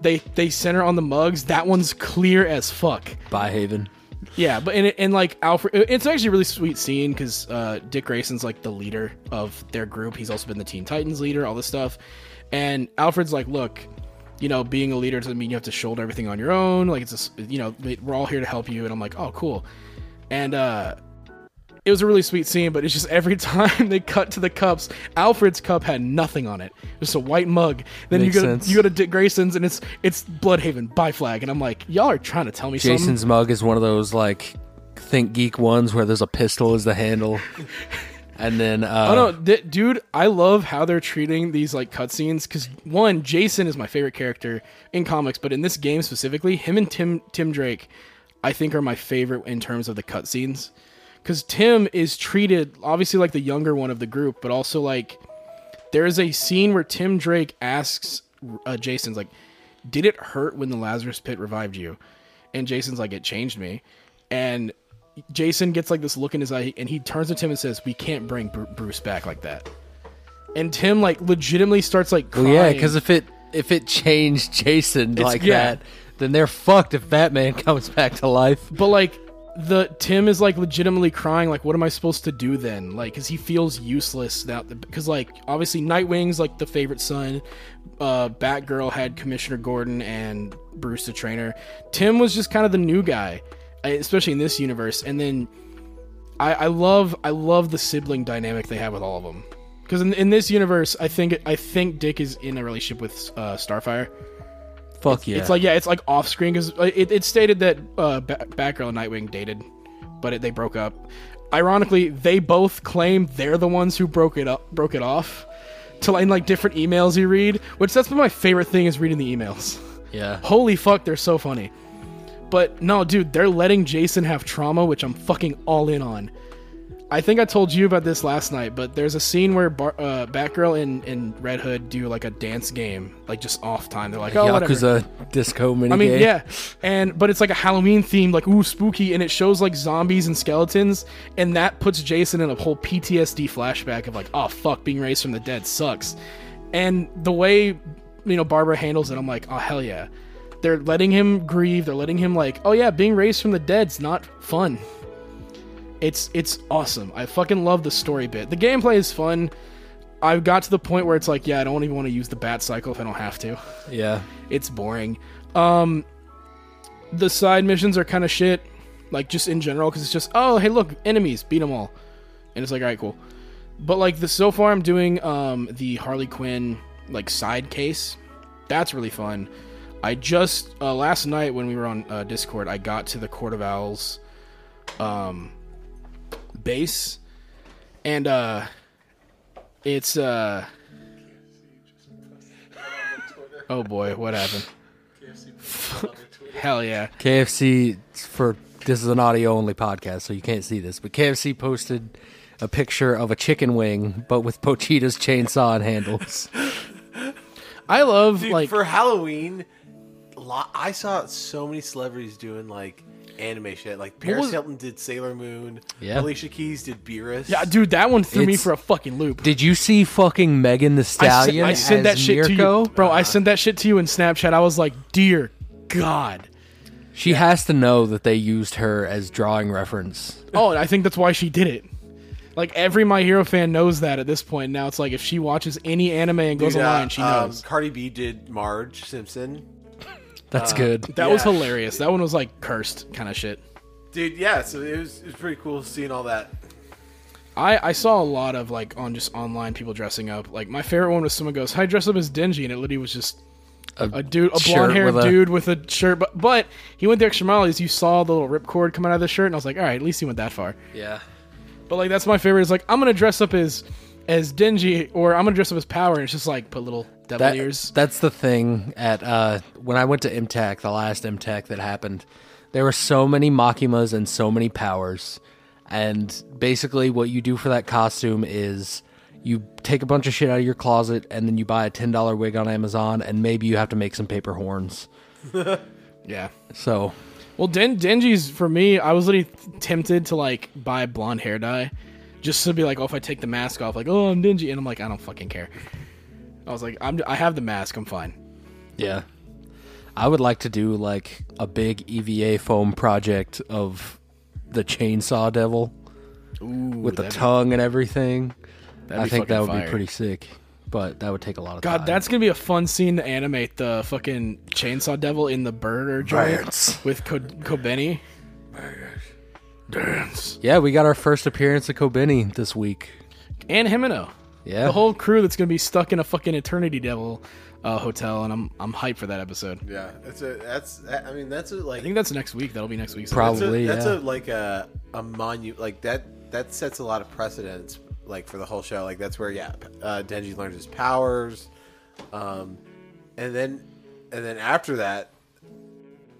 S2: they they center on the mugs, that one's clear as fuck.
S1: By Haven.
S2: Yeah, but and, and like Alfred, it's actually a really sweet scene because uh, Dick Grayson's like the leader of their group. He's also been the Teen Titans leader, all this stuff. And Alfred's like, look, you know, being a leader doesn't mean you have to shoulder everything on your own. Like it's a, you know, we're all here to help you. And I'm like, oh, cool. And uh, it was a really sweet scene, but it's just every time they cut to the cups, Alfred's cup had nothing on it. Just a white mug. Then
S1: Makes
S2: you go
S1: sense.
S2: you go to Dick Grayson's and it's it's Blüdhaven by flag, and I'm like, y'all are trying to tell me something.
S1: Jason's mug is one of those like ThinkGeek ones where there's a pistol as the handle. And then uh
S2: Oh no, dude! I love how they're treating these like cutscenes because one, Jason is my favorite character in comics, but in this game specifically, him and Tim Tim Drake, I think are my favorite in terms of the cutscenes. Because Tim is treated obviously like the younger one of the group, but also like there is a scene where Tim Drake asks uh, Jason's like, "Did it hurt when the Lazarus Pit revived you?" And Jason's like, "It changed me," and Jason gets like this look in his eye, and he turns to Tim and says, "We can't bring Bru- Bruce back like that." And Tim like legitimately starts like
S1: well, yeah, because if it if it changed Jason like
S2: yeah.
S1: that, then they're fucked if Batman comes back to life.
S2: but like the Tim is like legitimately crying. Like, what am I supposed to do then? Like, because he feels useless now. Because like obviously Nightwing's like the favorite son. Uh, Batgirl had Commissioner Gordon and Bruce the trainer. Tim was just kind of the new guy, uh, especially in this universe. And then I, I love I love the sibling dynamic they have with all of them. Because in, in this universe, I think I think Dick is in a relationship with uh, Starfire.
S1: Fuck yeah.
S2: It's like yeah, it's like off screen because it, it stated that uh, Ba- Batgirl and Nightwing dated, but it, they broke up. Ironically, they both claim they're the ones who broke it up, broke it off. To like, in like different emails you read, which that's been my favorite thing is reading the emails.
S1: yeah.
S2: Holy fuck, they're so funny. But no, dude, they're letting Jason have trauma, which I'm fucking all in on. I think I told you about this last night, but there's a scene where Bar- uh, Batgirl and, and Red Hood do like a dance game, like just off time. They're like, oh, whatever.
S1: Disco mini
S2: I mean, yeah, and but it's like a Halloween theme, like ooh, spooky, and it shows like zombies and skeletons, and that puts Jason in a whole PTSD flashback of like, oh fuck, being raised from the dead sucks, and the way you know Barbara handles it, I'm like, oh hell yeah, they're letting him grieve, they're letting him like, oh yeah, being raised from the dead's not fun. It's it's awesome. I fucking love the story bit. The gameplay is fun. I've got to the point where it's like, yeah, I don't even want to use the bat cycle if I don't have to
S1: Yeah.
S2: it's boring. Um, the side missions are kind of shit, like just in general, because it's just oh hey look enemies beat them all, and it's like all right cool. But like the so far I'm doing um the Harley Quinn like side case, that's really fun. I just uh, last night when we were on uh, Discord, I got to the Court of Owls um base, and uh it's uh oh boy what happened? Hell yeah.
S1: KFC for this is an audio only podcast, so you can't see this, but KFC posted a picture of a chicken wing, but with Pochita's chainsaw and handles.
S2: i love
S3: Dude,
S2: like
S3: for Halloween, lo- I saw so many celebrities doing like anime shit. Like Paris
S2: was-
S3: Hilton did Sailor Moon.
S1: Yeah.
S3: Alicia Keys did Beerus.
S2: yeah dude that one threw me for a fucking loop
S1: Did you see fucking Megan the
S2: I
S1: Stallion?
S2: I sent
S1: as
S2: that shit to you bro i sent that shit to you in snapchat i was like dear god
S1: She has to know that they used her as drawing reference.
S2: Oh, and I think that's why she did it. Like every My Hero fan knows that at this point. Now it's like if she watches any anime and goes
S3: Dude, uh,
S2: online, she
S3: um,
S2: knows.
S3: Cardi B did Marge Simpson.
S1: That's uh, good.
S2: that was hilarious. That one was like cursed kind of shit.
S3: Dude, yeah, so it was, it was pretty cool seeing all that.
S2: I, I saw a lot of like on just online people dressing up. Like my favorite one was someone goes, "Hi, dress up as Denji," and it literally was just a dude, a blonde haired
S1: with a-
S2: dude with a shirt. But but he went the extra mile. Is you saw the little ripcord coming out of the shirt, and I was like, all right, at least he went that far.
S1: Yeah.
S2: But like that's my favorite. Is like I'm gonna dress up as as Denji, or I'm gonna dress up as Power, and it's just like put little devil
S1: That,
S2: ears.
S1: that's the thing at uh when I went to MTAC, the last MTAC that happened, there were so many Makimas and so many powers. And basically what you do for that costume is you take a bunch of shit out of your closet and then you buy a ten dollar wig on Amazon and maybe you have to make some paper horns.
S2: Yeah.
S1: So
S2: Well, Den- Denji's for me. I was literally tempted to like buy blonde hair dye, just to be like, oh, if I take the mask off, like, oh, I'm Denji, and I'm like, I don't fucking care. I was like, I'm, I have the mask, I'm fine.
S1: Yeah. I would like to do like a big EVA foam project of the chainsaw devil
S2: Ooh,
S1: with the
S2: that'd be-
S1: tongue and everything. I think that would
S2: fucking
S1: be pretty sick. But that would take a lot of time.
S2: God,
S1: time.
S2: that's gonna be a fun scene to animate the fucking chainsaw devil in the burger joint
S1: Dance.
S2: with Ko- Kobeni. Dance.
S1: Yeah, we got our first appearance of Kobeni this week.
S2: And Himeno.
S1: Yeah.
S2: The whole crew that's gonna be stuck in a fucking Eternity Devil uh, hotel, and I'm I'm hyped for that episode.
S3: Yeah, that's a that's I mean that's a, like
S2: I think that's next week. That'll be next week.
S1: Prob-
S3: that's a,
S1: Probably,
S3: that's
S1: yeah.
S3: a like a a monu like that that sets a lot of precedents like for the whole show. Like that's where yeah, uh, Denji learns his powers, um, and then and then after that,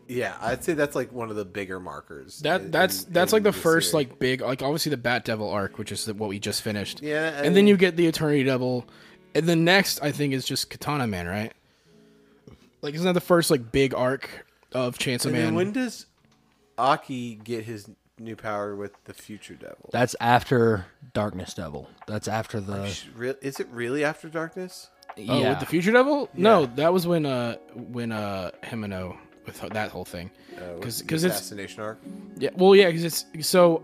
S3: yeah, I'd say that's like one of the bigger markers.
S2: That
S3: in-
S2: that's
S3: in-
S2: that's
S3: in
S2: like the
S3: series.
S2: first like big like obviously the Bat Devil arc, which is what we just finished.
S3: Yeah, I
S2: and then you get the Eternity Devil, and the next I think is just Katana Man, right? Like isn't that the first like big arc of Chainsaw
S3: And
S2: Man?
S3: then when does Aki get his new power with the Future Devil?
S1: That's after Darkness Devil. That's after the
S3: Is it really after Darkness?
S2: oh, with the Future Devil? No, that was when uh when uh Himeno with that whole thing.
S3: Uh, with
S2: 'Cause-
S3: the
S2: 'cause it's-
S3: assassination arc.
S2: Yeah, well, yeah, because it's so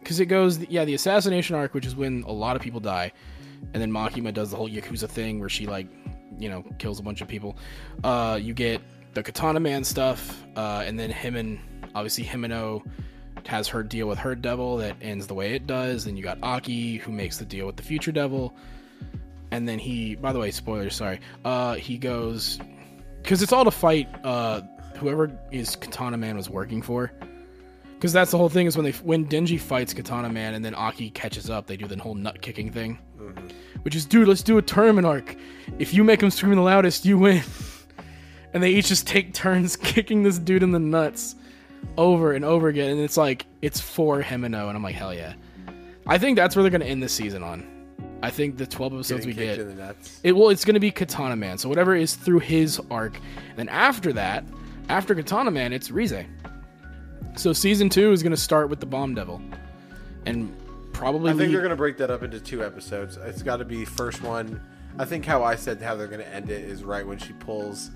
S2: because it goes yeah the assassination arc, which is when a lot of people die, and then Makima does the whole yakuza thing where she like you know kills a bunch of people. Uh, you get the Katana Man stuff, uh, and then him and obviously Himeno has her deal with her devil that ends the way it does. Then you got Aki who makes the deal with the future devil, and then he by the way spoilers sorry uh, he goes because it's all to fight uh, whoever is Katana Man was working for. Because that's the whole thing is when they when Denji fights Katana Man and then Aki catches up, they do the whole nut kicking thing, which is dude, let's do a tournament arc. If you make him scream the loudest, you win. and they each just take turns kicking this dude in the nuts over and over again, and it's like it's for Himeno, and I'm like hell yeah. I think that's where they're gonna end this season on. I think the 12 episodes
S3: Getting
S2: we
S3: kicked
S2: get.
S3: in the nuts.
S2: It well, it's going to be Katana Man. So whatever is through his arc. and Then after that, after Katana Man, it's Rize. So season two is going to start with the Bomb Devil, and probably
S3: I think
S2: lead-
S3: they're gonna break that up into two episodes. It's got to be first one. I think how I said how they're gonna end it is right when she pulls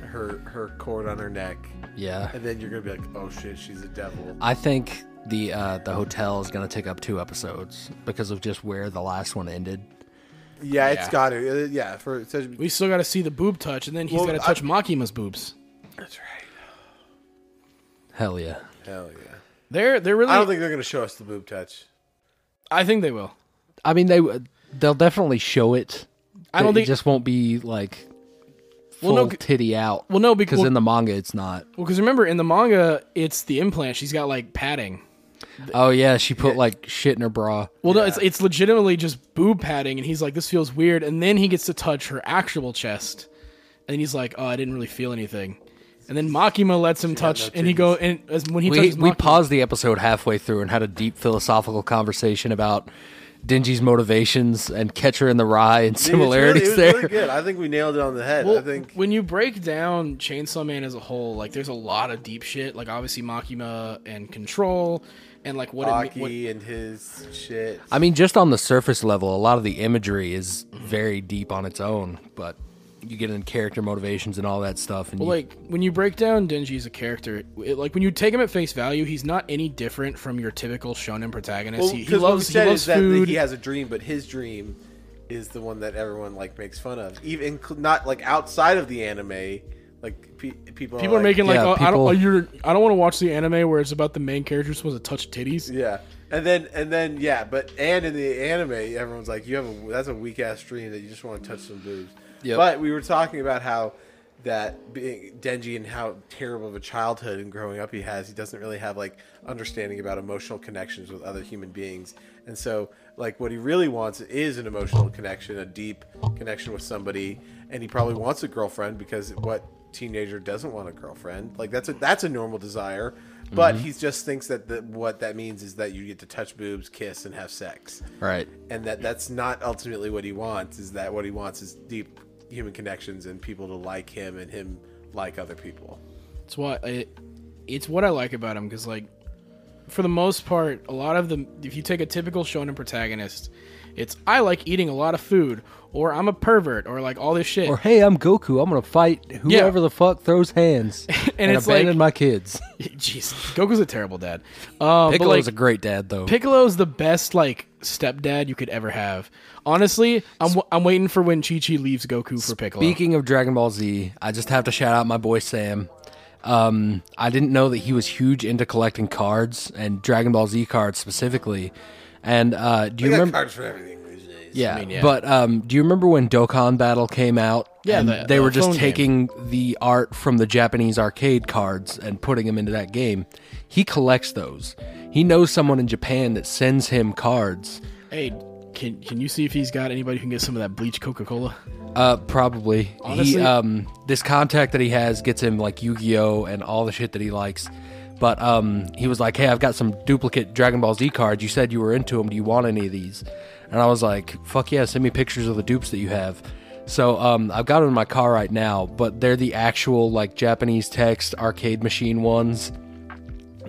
S3: her her cord on her neck,
S1: yeah.
S3: and then you're gonna be like, oh shit, she's a devil.
S1: I think the uh, the hotel is going to take up two episodes because of just where the last one ended.
S3: Yeah, it's
S2: Yeah.
S3: got to. Uh, yeah, for it says,
S2: we still got to see the boob touch, and then he's
S3: Well,
S2: got to
S3: I-
S2: touch Makima's boobs.
S3: that's right.
S1: Hell yeah.
S3: Hell yeah.
S2: They're they're really.
S3: I don't think they're gonna show us the boob touch.
S2: I think they will.
S1: I mean they they'll definitely show it.
S2: I don't
S1: but
S2: think.
S1: it just won't be like
S2: Well,
S1: full
S2: no, c-
S1: titty out.
S2: well, no, because
S1: because in the manga it's not.
S2: well, because remember in the manga, it's the implant. She's got like padding.
S1: Oh yeah, she put like shit in her bra.
S2: Well, no, it's it's legitimately just boob padding, and he's like, "This feels weird," and then he gets to touch her actual chest, and he's like, "Oh, I didn't really feel anything," and then Makima lets him touch,
S3: no
S2: and he
S3: titties.
S2: go and as when he
S1: We
S2: touches
S1: we
S2: Makima-
S1: paused the episode halfway through and had a deep philosophical conversation about Denji's motivations and Catcher in the Rye and
S3: Dude, it's
S1: similarities
S3: really, it was
S1: there.
S3: really good. I think we nailed it on the head.
S2: Well,
S3: I think
S2: when you break down Chainsaw Man as a whole, like there's a lot of deep shit. Like obviously Makima and Control, and like what it
S3: Aki
S2: what,
S3: and his shit.
S1: I mean, just on the surface level, a lot of the imagery is very deep on its own, but you get in character motivations and all that stuff. And
S2: Well,
S1: you,
S2: like when you break down Denji as a character, it, like when you take him at face value, he's not any different from your typical shonen protagonist.
S3: Well,
S2: he, he
S3: because what
S2: loves he
S3: said
S2: loves
S3: is that
S2: food.
S3: he has a dream, but his dream is the one that everyone like makes fun of. Even not like outside of the anime, like pe- people
S2: People are
S3: like,
S2: making like,
S1: Yeah,
S2: oh, I don't, oh, you're, I don't want to watch the anime where it's about the main character supposed to touch titties.
S3: Yeah, and then and then yeah, but and in the anime, everyone's like, you have a that's a weak ass dream that you just want to touch some boobs.
S1: Yep.
S3: But we were talking about how that being Denji and how terrible of a childhood and growing up he has, he doesn't really have like understanding about emotional connections with other human beings, and so like what he really wants is an emotional connection, a deep connection with somebody, and he probably wants a girlfriend because what teenager doesn't want a girlfriend? Like that's a that's a normal desire. But mm-hmm. he just thinks that the, what that means is that you get to touch boobs, kiss, and have sex,
S1: right.
S3: and that that's not ultimately what he wants. Is that what he wants is deep human connections and people to like him and him like other people.
S2: It's what it, it's what I like about him because like for the most part, a lot of the if you take a typical shonen protagonist, it's I like eating a lot of food or I'm a pervert or like all this shit.
S1: Or hey, I'm Goku. I'm gonna fight whoever the fuck throws hands and,
S2: it's
S1: abandon
S2: like-
S1: my kids.
S2: Jeez, Goku's a terrible dad. Um, but
S1: Piccolo's
S2: like,
S1: a great dad though.
S2: Piccolo's the best like stepdad you could ever have. Honestly, I'm I'm waiting for when Chi Chi leaves Goku for Piccolo.
S1: Speaking of Dragon Ball Z, I just have to shout out my boy Sam. Um, I didn't know that he was huge into collecting cards and Dragon Ball Z cards specifically. And uh, do you remember?
S3: cards for everything these days.
S1: Yeah,
S2: mean, yeah.
S1: but um, do you remember when Dokkan Battle came out?
S2: Yeah,
S1: and
S2: the-
S1: they
S2: the
S1: were just
S2: phone game.
S1: taking the art from the Japanese arcade cards and putting them into that game. He collects those. He knows someone in Japan that sends him cards.
S2: hey, can can you see if he's got anybody who can get some of that bleach Coca Cola?
S1: Uh, probably. he
S2: Honestly-
S1: um, this contact that he has gets him like Yu-Gi-Oh and all the shit that he likes. But um, he was like, "Hey, I've got some duplicate Dragon Ball Z cards. You said you were into them. Do you want any of these?" And I was like, "Fuck yeah! Send me pictures of the dupes that you have." So um, I've got them in my car right now, but they're the actual like Japanese text arcade machine ones.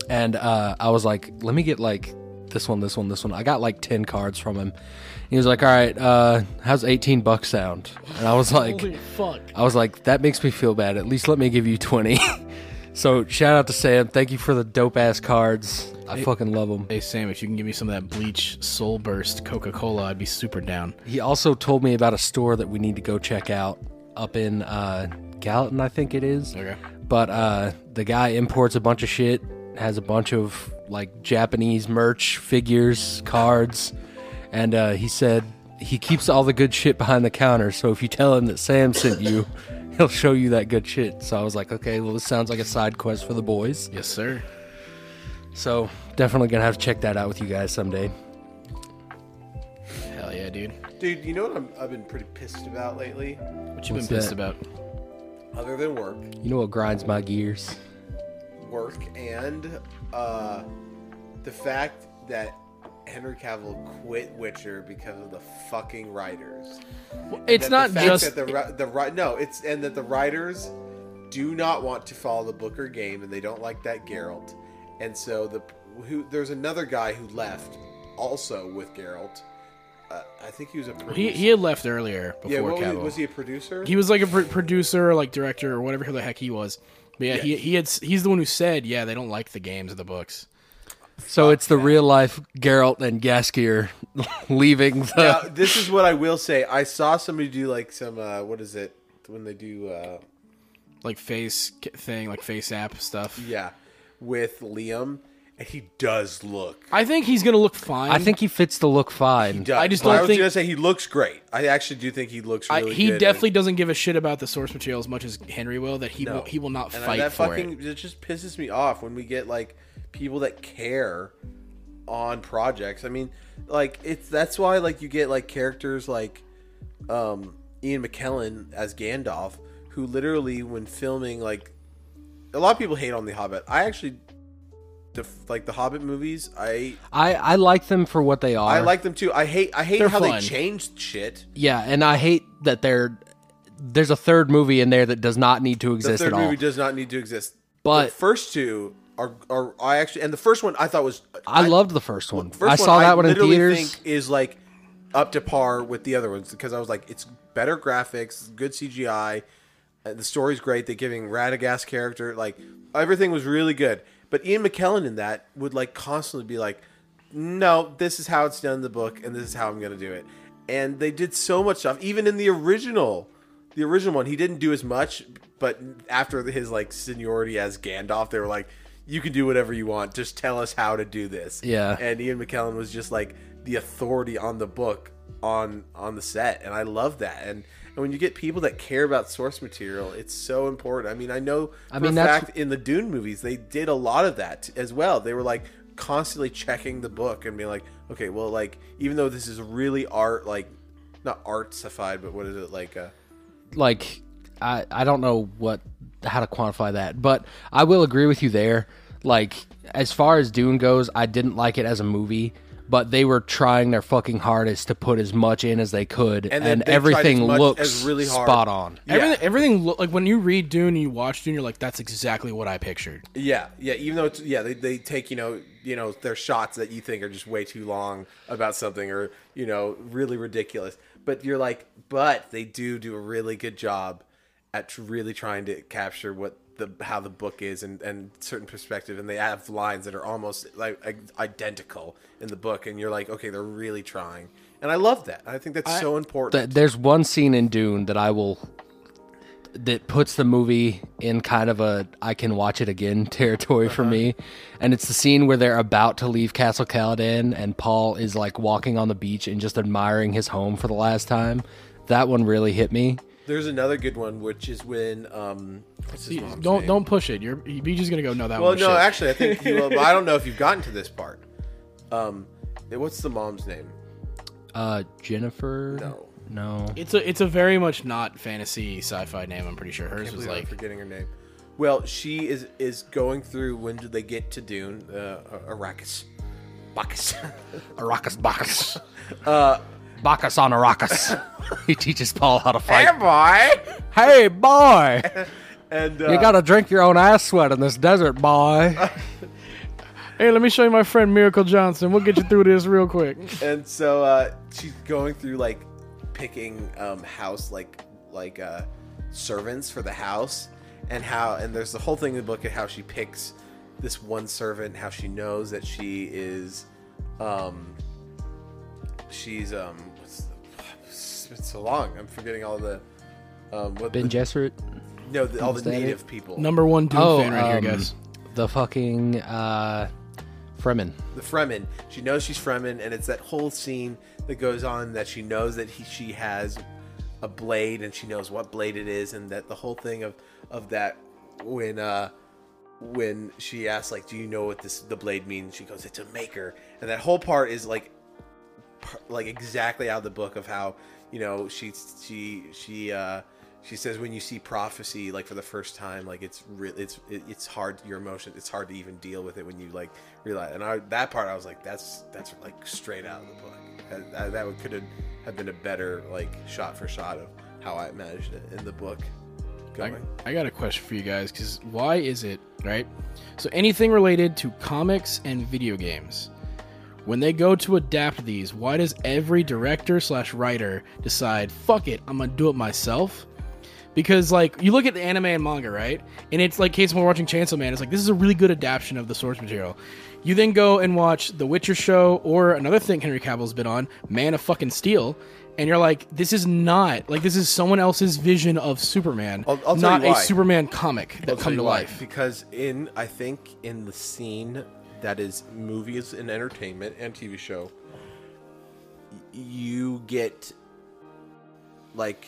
S1: And uh, I was like, "Let me get like this one, this one, this one." I got like ten cards from him. He was like, "All right, uh, how's eighteen bucks sound?" And I was like,
S2: Holy fuck!
S1: I was like, that makes me feel bad. At least let me give you 20. so shout out to Sam. Thank you for the dope ass cards. I fucking love them.
S2: Hey Sam, if you can give me some of that bleach Soul Burst Coca Cola, I'd be super down.
S1: He also told me about a store that we need to go check out up in uh, Gallatin, I think it is.
S2: Okay.
S1: But uh, the guy imports a bunch of shit, has a bunch of like Japanese merch, figures, cards, and uh, he said he keeps all the good shit behind the counter. So if you tell him that Sam sent you, he'll show you that good shit. So I was like, okay, well this sounds like a side quest for the boys.
S2: Yes, sir.
S1: So definitely gonna have to check that out with you guys someday.
S2: Hell yeah, dude.
S3: Dude, you know what I'm, I've been pretty pissed about lately?
S2: What you
S1: What's
S2: been pissed
S1: that?
S2: about?
S3: Other than work,
S1: You know what grinds my gears?
S3: work, and uh, the fact that Henry Cavill quit Witcher because of the fucking writers.
S2: It's
S3: that
S2: not just
S3: that the the no, it's and that the writers do not want to follow the Booker game, and they don't like that Geralt, and so the who there's another guy who left also with Geralt. Uh, I think he was a producer.
S2: he he had left earlier before
S3: yeah, what
S2: Cavill.
S3: was he a producer?
S2: He was like a pr- producer, or like director, or whatever the heck he was. But yeah,
S3: Yeah.
S2: he he had he's the one who said, yeah, they don't like the games or the books.
S1: So it's the real life Geralt and Jaskier leaving the.
S3: now, this is what I will say. I saw somebody do like some uh, what is it when they do uh,
S2: Like face thing, like face app stuff.
S3: yeah with Liam, and he does look.
S2: I think he's gonna look fine.
S1: I think he fits the look fine.
S3: Does.
S2: I just
S3: But
S2: don't
S3: I was
S2: think-
S3: gonna say he looks great. I actually do think he looks
S2: I,
S3: really
S2: he
S3: good.
S2: definitely doesn't give a shit about the source material as much as Henry will. That he
S3: No.
S2: will he will not
S3: And
S2: fight
S3: that
S2: for
S3: fucking
S2: it.
S3: it just pisses me off when we get like people that care on projects. I mean, like it's that's why like you get like characters like um Ian McKellen as Gandalf, who literally when filming like a lot of people hate on the Hobbit. I actually the like the Hobbit movies. I
S1: I I like them for what they are.
S3: I like them too. I hate I hate
S2: They're
S3: how
S2: fun.
S3: they changed shit.
S1: Yeah, and I hate that they're there's a third movie in there that does not need to exist The
S3: third
S1: at all.
S3: movie does not need to exist.
S1: But-
S3: the first two are are I actually and the first one I thought was
S1: I, loved the first one.
S3: First
S1: I saw that one in theaters.
S3: Think is like up to par with the other ones because I was like, it's better graphics, good CGI, and the story's great. They're giving Radagast character like everything was really good. But Ian McKellen in that would like constantly be like, no, this is how it's done in the book, and this is how I'm gonna do it. And they did so much stuff, even in the original, the original one, he didn't do as much. But after his like seniority as Gandalf, they were like, you can do whatever you want. Just tell us how to do this.
S1: Yeah.
S3: And Ian McKellen was just like the authority on the book on on the set, and I love that. And and when you get people that care about source material, it's so important. I mean, I know
S1: I mean,
S3: fact in the Dune movies they did a lot of that as well. They were like constantly checking the book and being like, okay, well, like even though this is really art, like not artsified, but what is it like? Uh,
S1: like I I don't know what how to quantify that, but I will agree with you there. Like as far as Dune goes, I didn't like it as a movie, but they were trying their fucking hardest to put as much in as they could, and,
S3: And they
S1: everything
S3: as
S1: looks
S3: as really hard.
S1: spot on.
S3: Yeah.
S2: Everything, everything look like when you read Dune and you watch Dune, you're like, that's exactly what I pictured.
S3: Yeah, yeah. Even though it's yeah, they, they take you know you know their shots that you think are just way too long about something or you know really ridiculous, but you're like, but they do do a really good job at really trying to capture what the how the book is and and certain perspective, and they have lines that are almost like identical in the book, and you're like, okay, they're really trying, and I love that. I think that's so important.
S1: Th- There's one scene in Dune that I will that puts the movie in kind of a I can watch it again territory for uh-huh. me. And it's the scene where they're about to leave Castle Caladan and Paul is like walking on the beach and just admiring his home for the last time. That one really hit me.
S3: There's another good one, which is when um, what's his mom's
S2: Don't
S3: name?
S2: don't push it. You're BG's gonna go. No, that
S3: Well,
S2: one.
S3: no,
S2: shit.
S3: actually, I think you will. I don't know if you've gotten to this part. Um, what's the mom's name?
S1: Uh Jennifer
S3: No.
S1: No.
S2: it's a it's a very much not fantasy sci-fi name. I'm pretty sure hers
S3: I
S2: was
S3: believe I'm
S2: like
S3: forgetting her name. Well, she is is going through. When do they get to Dune? Uh, Arrakis. Bacchus.
S1: Arrakis Bacchus. uh Bacchus on Arrakis. he teaches Paul how to fight.
S3: Hey, boy.
S1: Hey boy,
S3: And uh,
S1: you gotta drink your own ass sweat in this desert, boy.
S2: Hey, let me show you my friend Miracle Johnson. We'll get you through this real quick.
S3: and so uh, she's going through like picking um, house like like uh, servants for the house and how and there's the whole thing in the book of how she picks this one servant how she knows that she is um she's um what's the, it's been so long i'm forgetting all the um what
S1: Ben
S3: the,
S1: Gesserit.
S3: no the, all the
S1: Is it?
S3: native people
S2: Number one Dune
S1: Oh,
S2: fan right
S1: um,
S2: here, guys.
S1: The fucking uh, Fremen.
S3: the Fremen. She knows she's Fremen, and it's that whole scene that goes on that she knows that he, she has a blade, and she knows what blade it is, and that the whole thing of of that when uh when she asks like, "Do you know what this the blade means?" She goes, "It's a maker," and that whole part is like like exactly out of the book of how you know she she she uh she says when you see prophecy like for the first time like it's really it's it, it's hard your emotion it's hard to even deal with it when you like realize and I that part I was like that's that's like straight out of the book. That, that, that would could have have been a better like shot for shot of how I imagined it in the book.
S2: I, I got a question for you guys because why is it right? So anything related to comics and video games, when they go to adapt these, why does every director slash writer decide fuck it, I'm gonna do it myself? Because like you look at the anime and manga, right? And it's like case when we're watching Chainsaw Man, it's like this is a really good adaptation of the source material. You then go and watch The Witcher show or another thing Henry Cavill's been on, Man of fucking Steel, and you're like, this is not like this is someone else's vision of Superman,
S3: I'll- I'll
S2: not a. Superman comic that
S3: I'll
S2: come to life.
S3: because in I think in the scene that is movies and entertainment and TV show, you get like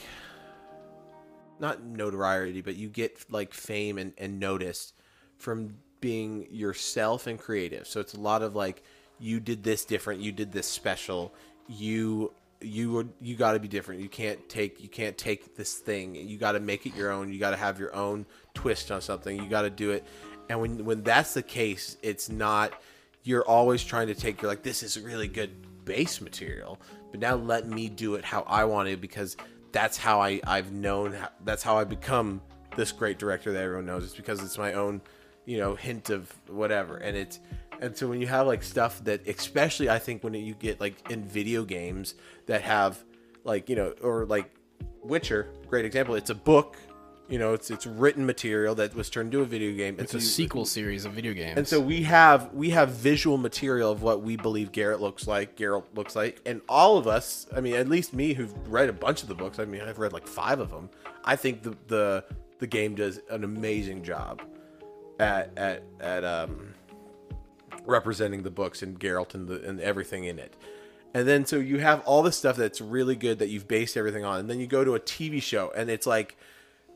S3: not notoriety, but you get like fame and, and noticed from being yourself and creative. So it's a lot of like you did this different, you did this special, you you would you got to be different. You can't take you can't take this thing. You got to make it your own. You got to have your own twist on something. You got to do it. And when when that's the case, it's not you're always trying to take you're like this is a really good base material, but now let me do it how I want it because that's how I I've known that's how I become this great director that everyone knows. It's because it's my own, you know, hint of whatever, and it's And so when you have like stuff that, especially I think when you get like in video games that have like you know or like Witcher, great example. It's a book, you know, it's it's written material that was turned into a video game.
S2: It's a sequel series of video games.
S3: And so we have we have visual material of what we believe Garrett looks like, Geralt looks like, and all of us, I mean, at least me who've read a bunch of the books, I mean, I've read like 5 of them. I think the the the game does an amazing job at at at um representing the books and Geralt and the and everything in it. And then so you have all this stuff that's really good that you've based everything on, and then you go to a TV show and it's like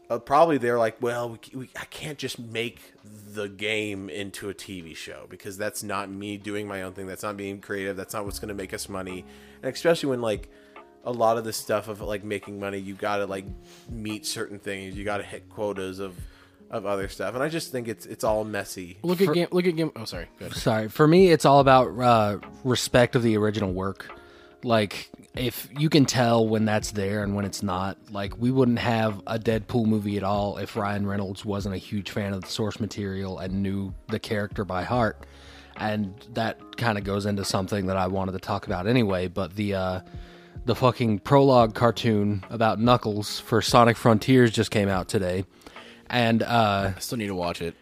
S3: uh, probably they're like, well, we, we, I can't just make the game into a TV show because that's not me doing my own thing. That's not being creative. That's not what's going to make us money. And especially when like a lot of the stuff of like making money, you got to like meet certain things. You got to hit quotas of of other stuff. And I just think it's it's all messy.
S2: look at game. Look at game. Oh, sorry. Good.
S1: Sorry. For me, it's all about uh, respect of the original work. Like, if you can tell when that's there and when it's not, like, we wouldn't have a Deadpool movie at all if Ryan Reynolds wasn't a huge fan of the source material and knew the character by heart. And that kind of goes into something that I wanted to talk about anyway. But the uh, the fucking prologue cartoon about Knuckles for Sonic Frontiers just came out today, and uh,
S2: I still need to watch it.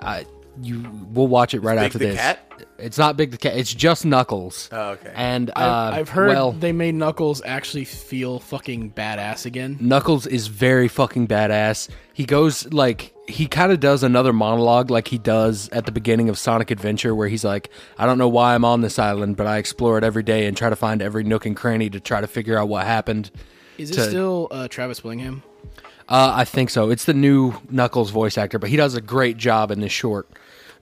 S1: I you we'll watch it right
S3: Big
S1: after
S3: the
S1: this.
S3: Cat?
S1: It's not Big the Cat. It's just Knuckles.
S3: Oh, okay.
S1: And uh,
S2: I've, I've heard
S1: well,
S2: they made Knuckles actually feel fucking badass again.
S1: Knuckles is very fucking badass. He goes like he kind of does another monologue like he does at the beginning of Sonic Adventure where he's like, I don't know why I'm on this island, but I explore it every day and try to find every nook and cranny to try to figure out what happened.
S2: Is it
S1: to-
S2: still uh, Travis Willingham?
S1: Uh, I think so. It's the new Knuckles voice actor, but he does a great job in this short.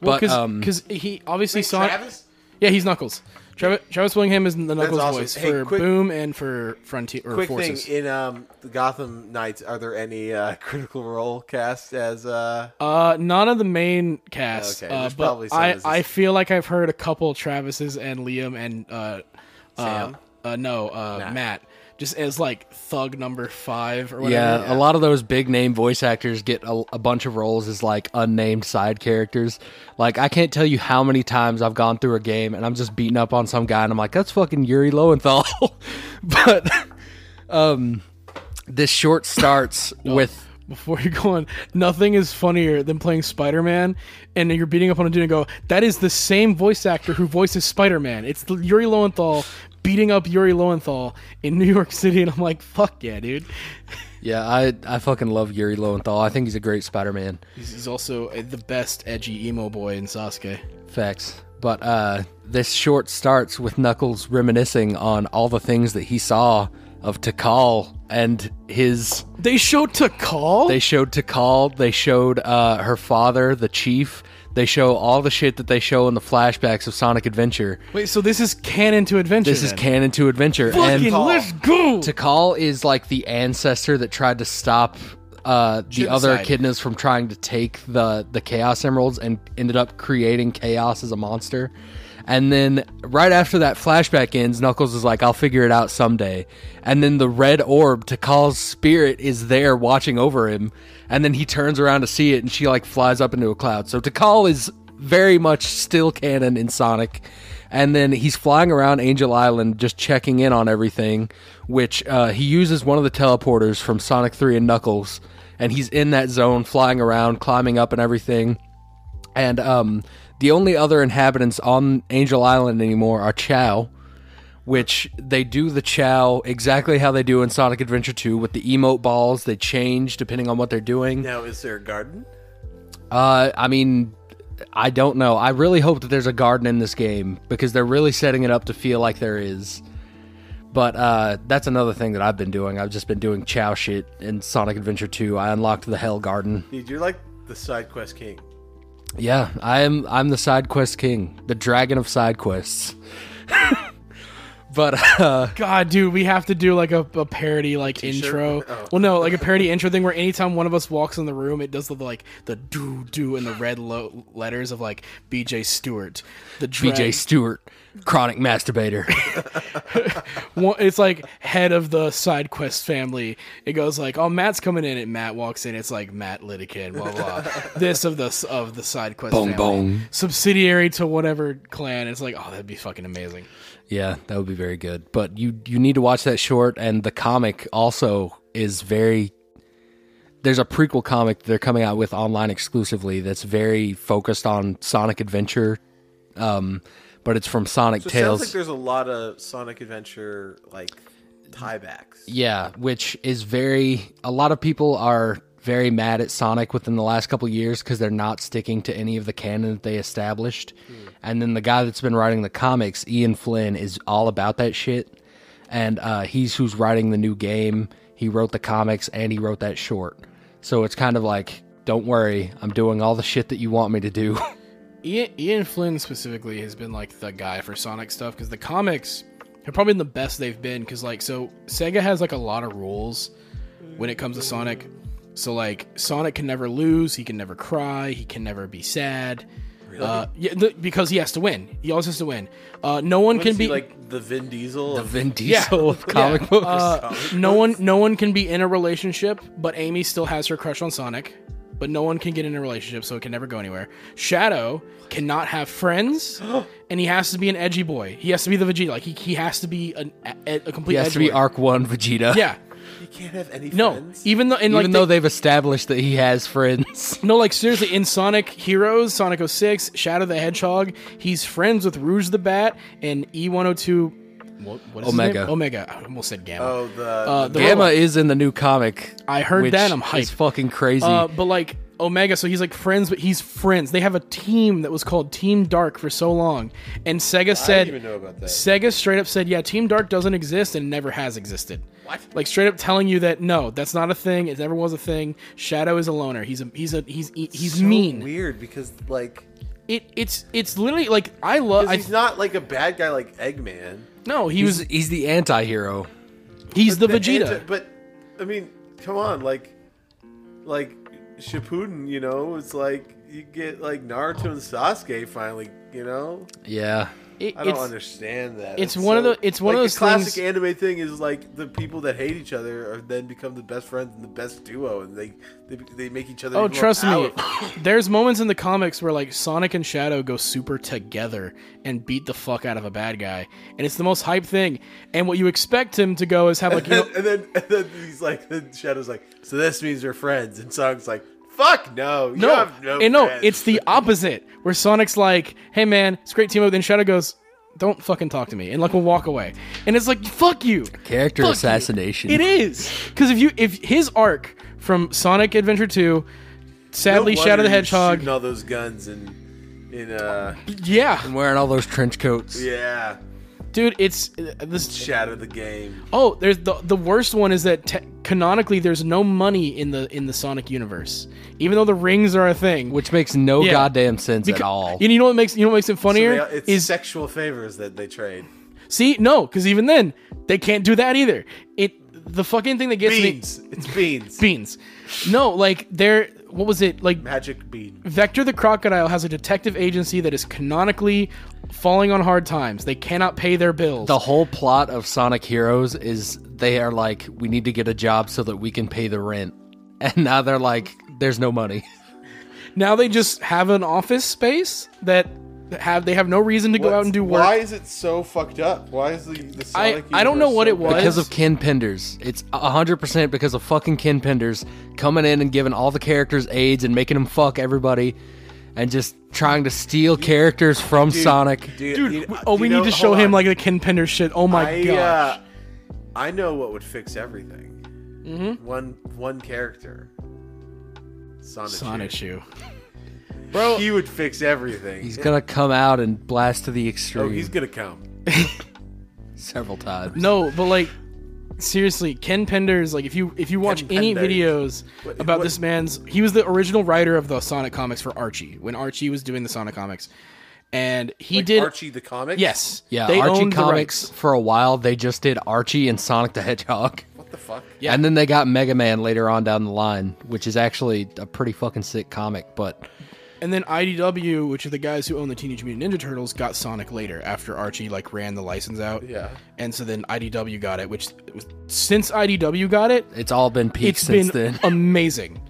S2: Well,
S1: but um,
S2: because he obviously saw.
S3: Travis?
S2: Yeah, he's Knuckles. Travis, Travis Willingham is the Knuckles
S3: awesome.
S2: voice
S3: Hey,
S2: for
S3: quick-
S2: Boom and for Frontier or
S3: Quick
S2: Forces.
S3: thing in um the Gotham Knights, are there any uh, critical role cast as uh
S2: Uh, none of the main cast.
S3: Okay,
S2: uh, but
S3: probably
S2: I,
S3: as
S2: I feel like I've heard a couple Travis's and Liam and uh,
S3: Sam?
S2: uh, uh no, uh,
S3: Matt.
S2: Just as like thug number five or whatever.
S1: Yeah, a lot of those big name voice actors get a, a bunch of roles as like unnamed side characters. Like I can't tell you how many times I've gone through a game and I'm just beating up on some guy and I'm like, that's fucking Yuri Lowenthal. but um, this short starts with
S2: Before you go on, nothing is funnier than playing Spider Man and you're beating up on a dude and go, that is the same voice actor who voices Spider Man. It's Yuri Lowenthal beating up Yuri Lowenthal in New York City. And I'm like, fuck yeah, dude.
S1: yeah, I I fucking love Yuri Lowenthal. I think he's a great Spider-Man.
S2: He's, he's also the best edgy emo boy in Sasuke.
S1: Facts. But uh, this short starts with Knuckles reminiscing on all the things that he saw of Tikal and his
S2: They showed Tikal.
S1: They showed Tikal. They showed uh, her father, the chief. They show all the shit that they show in the flashbacks of Sonic Adventure.
S2: Wait, so this is canon to adventure.
S1: This is
S2: then?
S1: canon to Adventure.
S2: Fucking
S1: and
S2: let's go.
S1: Tikal is like the ancestor that tried to stop uh, the other echidnas from trying to take the the Chaos Emeralds and ended up creating Chaos as a monster. And then right after that flashback ends, Knuckles is like, "I'll figure it out someday." And then the red orb, Tikal's spirit, is there watching over him. And then he turns around to see it, and she like flies up into a cloud. So Tikal is very much still canon in Sonic. And then he's flying around Angel Island, just checking in on everything. Which uh, he uses one of the teleporters from Sonic Three and Knuckles, and he's in that zone, flying around, climbing up, and everything. And um, the only other inhabitants on Angel Island anymore are Chao, which they do the Chao exactly how they do in Sonic Adventure 2 with the emote balls. They change depending on what they're doing.
S3: Now, is there a garden?
S1: Uh, I mean, I don't know. I really hope that there's a garden in this game because they're really setting it up to feel like there is. But uh, that's another thing that I've been doing. I've just been doing Chao shit in Sonic Adventure 2. I unlocked the Hell Garden.
S3: Dude, you're like the side quest king.
S1: Yeah, I am. I'm the side quest king, the dragon of side quests. But uh,
S2: God, dude, we have to do like a, a parody like intro.
S3: Oh.
S2: Well, no, like a parody intro thing where anytime one of us walks in the room, it does the like the do do in the red lo- letters of like BJ Stewart, the drag-
S1: BJ Stewart, chronic masturbator.
S2: one- it's like head of the side quest family. It goes like, oh, Matt's coming in, and Matt walks in. It's like Matt Lidikin, blah blah. this of the of the side quest
S1: Bong,
S2: family,
S1: bong.
S2: subsidiary to whatever clan. It's like, oh, that'd be fucking amazing.
S1: Yeah, that would be very good. But you you need to watch that short, and the comic also is very. There's a prequel comic they're coming out with online exclusively that's very focused on Sonic Adventure, um, but it's from Sonic
S3: So it
S1: Tales.
S3: sounds like there's a lot of Sonic Adventure like tiebacks.
S1: Yeah, which is very. A lot of people are very mad at Sonic within the last couple years because they're not sticking to any of the canon that they established. And then the guy that's been writing the comics, Ian Flynn, is all about that shit. And uh, he's who's writing the new game. He wrote the comics and he wrote that short. So it's kind of like, don't worry, I'm doing all the shit that you want me to do.
S2: Ian, Ian Flynn specifically has been like the guy for Sonic stuff because the comics have probably been the best they've been. Because like, so Sega has like a lot of rules when it comes to Sonic. So like, Sonic can never lose. He can never cry. He can never be sad. Uh, yeah, the, because he has to win. He always has to win. Uh, no one
S3: What
S2: can
S3: is he,
S2: be
S3: like the Vin Diesel.
S1: the Vin Diesel of comic
S2: Yeah.
S1: books.
S2: Uh, no one, no one can be in a relationship, but Amy still has her crush on Sonic. But no one can get in a relationship, so it can never go anywhere. Shadow cannot have friends, and he has to be an edgy boy. He has to be the Vegeta. Like he, he has to be an, a, a complete.
S1: he has to be
S2: edgelord.
S1: Arc One Vegeta.
S2: Yeah.
S3: He can't have any
S2: No.
S3: friends.
S2: Even though, and like
S1: Even though
S2: they,
S1: they've established that he has friends.
S2: no, like seriously, in Sonic Heroes, Sonic 06, Shadow the Hedgehog, he's friends with Rouge the Bat and E102. What, what is his
S1: Omega.
S2: name? Omega. I almost said Gamma.
S3: oh, the,
S2: Uh,
S3: the
S2: the
S1: Gamma
S2: robot.
S1: is in the new comic.
S2: I heard
S1: which
S2: that. I'm
S1: is
S2: hyped.
S1: fucking crazy.
S2: Uh, but like Omega, so he's like friends, but he's friends. They have a team that was called Team Dark for so long, and Sega
S3: I
S2: said,
S3: didn't even know about that.
S2: Sega straight up said, yeah, Team Dark doesn't exist and never has existed.
S3: What?
S2: Like straight up telling you that no, that's not a thing. It never was a thing. Shadow is a loner. He's a he's a he's he's
S3: So
S2: mean.
S3: Weird because like
S2: It it's it's literally like I love.
S3: 'cause
S2: I
S3: he's not like a bad guy like Eggman.
S2: no, he
S1: he's
S2: was
S1: he's the anti-hero.
S2: he's the
S3: But
S2: Vegeta.
S3: anti- but I mean, come on, like like Shippuden, you know, it's like you get like Naruto and Sasuke finally, you know.
S1: Yeah.
S2: It-
S3: I don't
S2: it's-
S3: understand that.
S2: it's one of the- it's one of those
S3: the classic
S2: things-
S3: anime thing is like the people that hate each other are then become the best friends and the best duo, and they they, they make each other.
S2: Oh, trust me. There's moments in the comics where like Sonic and Shadow go super together and beat the fuck out of a bad guy, and it's the most hype thing. And what you expect him to go is have like you know,
S3: and then and then he's like, the Shadow's like, so this means we're friends, and Sonic's like, fuck no, you
S2: no,
S3: have no,
S2: and no,
S3: friends."
S2: it's the opposite. Where Sonic's like, "Hey man, it's a great team up," then Shadow goes, "Don't fucking talk to me," and like will walk away. And it's like, "Fuck you."
S1: Character
S2: Fuck you.
S1: assassination.
S2: It is because if you if his arc from Sonic Adventure Two, sadly
S3: No
S2: Shadow the Hedgehog,
S3: shooting all those guns and in uh
S2: yeah,
S1: And wearing all those trench coats.
S3: yeah
S2: dude, it's uh, this
S3: shadow the game.
S2: Oh, there's the the worst one is that te- canonically there's no money in the in the Sonic universe, even though the rings are a thing.
S1: Which makes no
S2: Yeah.
S1: goddamn sense at all.
S2: And you know what makes you know what makes it
S3: So
S2: funnier
S3: they- it's
S2: is
S3: sexual favors that they trade.
S2: see no because even then they can't do that either. It the fucking thing that gets me
S3: Beans. It's beans.
S2: beans. No, like they're what was it like?
S3: Magic bean.
S2: Vector the Crocodile has a detective agency that is canonically falling on hard times. They cannot pay their bills.
S1: the whole plot of Sonic Heroes is they are like, we need to get a job so that we can pay the rent. And now they're like, there's no money.
S2: now they just have an office space that have they have no reason to go out and do work.
S3: Why is it so fucked up? Why is the, the
S2: I-
S3: Sonic
S2: I don't know
S3: universe
S2: what
S3: so
S2: it was.
S1: Because of Ken Penders. It's 100% because of fucking Ken Penders coming in and giving all the characters AIDS and making them fuck everybody and just trying to steal characters from Sonic.
S3: Dude,
S2: Dude,
S3: you-
S2: oh,
S3: you
S2: we
S3: know-
S2: need to show him
S3: on.
S2: like the Ken Pender shit. Oh my
S3: I,
S2: gosh.
S3: uh, I know what would fix everything. Mm-hmm. One one character. Sonic.
S2: Sonichu. Bro,
S3: He would fix everything.
S1: He's going to come out and blast to the oh, extreme
S3: oh, he's gonna come.
S1: several times.
S2: no, but like seriously, Ken Penders, like if you if you watch
S3: Ken
S2: any
S3: Penders.
S2: videos
S3: What-
S2: about
S3: what-
S2: this man's he was the original writer of the Sonic comics for Archie when Archie was doing the Sonic comics. and he
S3: Like
S2: did.
S3: Archie the comic.
S2: yes,
S1: Yeah,
S2: they
S1: Archie
S2: owned the
S1: Comics for a while they just did Archie and Sonic the Hedgehog.
S3: What the fuck?
S2: Yeah.
S1: And then they got Mega Man later on down the line, which is actually a pretty fucking sick comic, but
S2: And then IDW, which are the guys who own the Teenage Mutant Ninja Turtles, got Sonic later after Archie like ran the license out.
S3: Yeah.
S2: And so then IDW got it, which since IDW got it,
S1: it's all been peaked
S2: it's
S1: since
S2: been
S1: then.
S2: amazing.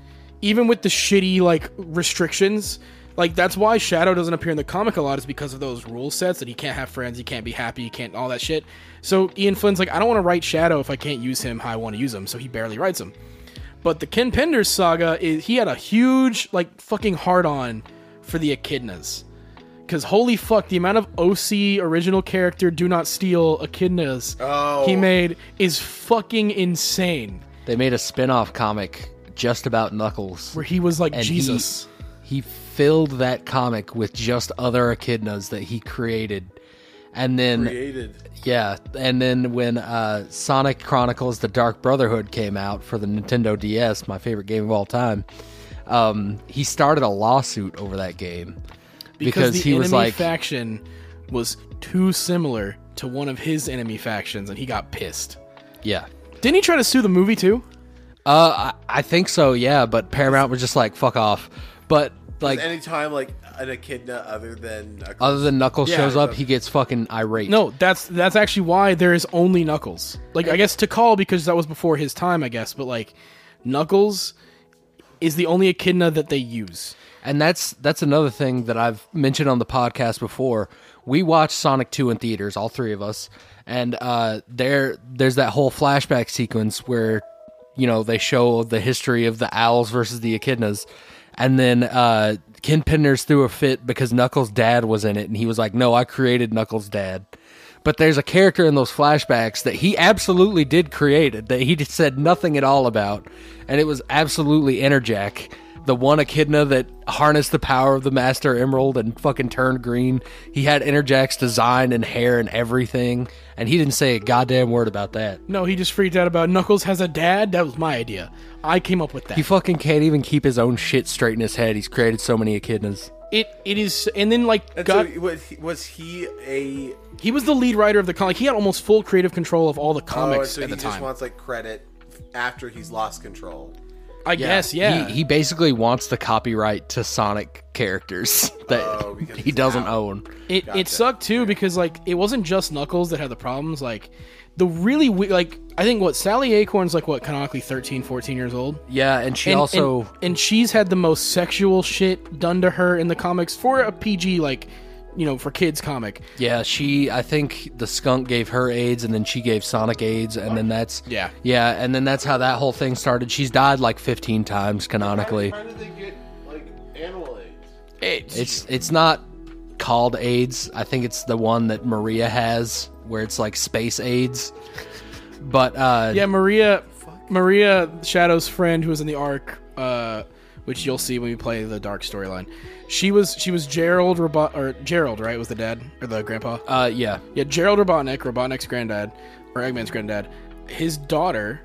S2: Even with the shitty like restrictions, like that's why Shadow doesn't appear in the comic a lot is because of those rule sets that he can't have friends, he can't be happy, he can't all that shit. So Ian Flynn's like, I don't want to write Shadow if I can't use him how I want to use him, so he barely writes him. But the Ken Penders saga is he had a huge like fucking hard on for the echidnas. Cause holy fuck, the amount of OC original character do not steal echidnas
S3: Oh.
S2: he made is fucking insane.
S1: They made a spin-off comic just about Knuckles.
S2: Where he was like
S1: And he-
S2: Jesus.
S1: He filled that comic with just other echidnas that he created. And then
S3: Created.
S1: Yeah, and then when uh, Sonic Chronicles: The Dark Brotherhood came out for the Nintendo DS, my favorite game of all time, um, he started a lawsuit over that game because,
S2: the
S1: he was
S2: enemy
S1: like,
S2: faction was too similar to one of his enemy factions, and he got pissed.
S1: "Yeah,
S2: Didn't he try to sue the movie too?
S1: uh, I, I think so, yeah." But Paramount was just like, "Fuck off." But like,
S3: Anytime like an echidna other than a
S1: other than Knuckles
S2: Yeah,
S1: shows up, he gets fucking irate.
S2: No, that's that's actually why there is only Knuckles. Like I guess to call because that was before his time, I guess. But like Knuckles is the only echidna that they use.
S1: And that's that's another thing that I've mentioned on the podcast before. We watched Sonic 2 in theaters, all three of us, and uh, there there's that whole flashback sequence where you know they show the history of the owls versus the echidnas, and then uh, Ken Penders threw a fit because Knuckles' dad was in it, and he was like, "No, I created Knuckles' dad." But there's a character in those flashbacks that he absolutely did create that he said nothing at all about, and it was absolutely Enerjack, the one echidna that harnessed the power of the Master Emerald and fucking turned green. He had Enerjack's design and hair and everything, and he didn't say a goddamn word about that.
S2: No, he just freaked out about Knuckles has a dad. That was my idea. I came up with that.
S1: He fucking can't even keep his own shit straight in his head. He's created so many echidnas.
S2: it it is, and then like
S3: And
S2: got,
S3: so was he, was he a
S2: he was the lead writer of the comic. He had almost full creative control of all the
S3: oh,
S2: comics
S3: so
S2: at
S3: he
S2: the
S3: just
S2: time.
S3: wants like credit after he's lost control.
S2: I guess, yeah.
S1: He, he basically wants the copyright to Sonic characters that
S3: Oh,
S1: he doesn't
S3: out.
S1: own.
S2: It
S3: Gotcha.
S2: it sucked too because like it wasn't just Knuckles that had the problems. Like the really we- like I think what Sally Acorn's like what canonically 13, 14 years old.
S1: Yeah, and she
S2: And,
S1: also
S2: and, and she's had the most sexual shit done to her in the comics for a PG like you know for kids comic.
S1: Yeah, she. I think the skunk gave her AIDS, and then she gave Sonic AIDS, and then that's
S2: Yeah.
S1: yeah, and then that's how that whole thing started. She's died like fifteen times canonically.
S3: How did they get like animal AIDS?
S1: It's it's not called AIDS. I think it's the one that Maria has, where it's like space AIDS. But uh,
S2: Yeah, Maria Maria Shadow's friend who was in the Ark uh which you'll see when we play the dark storyline. She was she was Gerald Robot or Gerald, right? Was the dad or the grandpa?
S1: uh, yeah,
S2: Yeah, Gerald Robotnik, Robotnik's granddad, or Eggman's granddad, his daughter,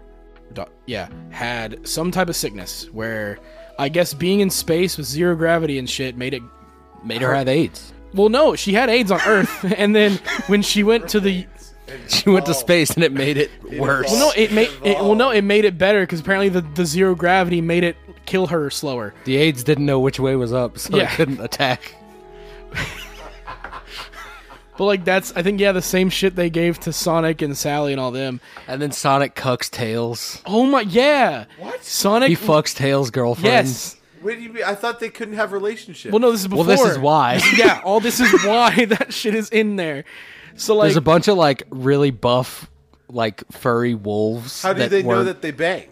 S2: da- yeah, had some type of sickness where I guess being in space with zero gravity and shit made it.
S1: made her have AIDS.
S2: Well, no, she had AIDS on Earth, and then when she went to the.
S1: She went to space, and it made it worse.
S2: Well, no, it made it, well, no, it made it better because apparently the, the zero gravity made it kill her slower.
S1: The AIDS didn't know which way was up, so
S2: Yeah.
S1: it couldn't attack.
S2: But like that's I think yeah the same shit they gave to Sonic and Sally and all them.
S1: And then Sonic cucks Tails.
S2: Oh my yeah,
S3: What?
S2: Sonic
S1: He fucks Tails' girlfriend.
S2: yes.
S3: Where do you? I thought they couldn't have relationships.
S2: Well, no, this is before.
S1: Well, this is why.
S2: yeah, all this is why that shit is in there. So like,
S1: There's a bunch of like really buff, like furry wolves.
S3: How do
S1: that
S3: they know
S1: weren't-
S3: that they bang?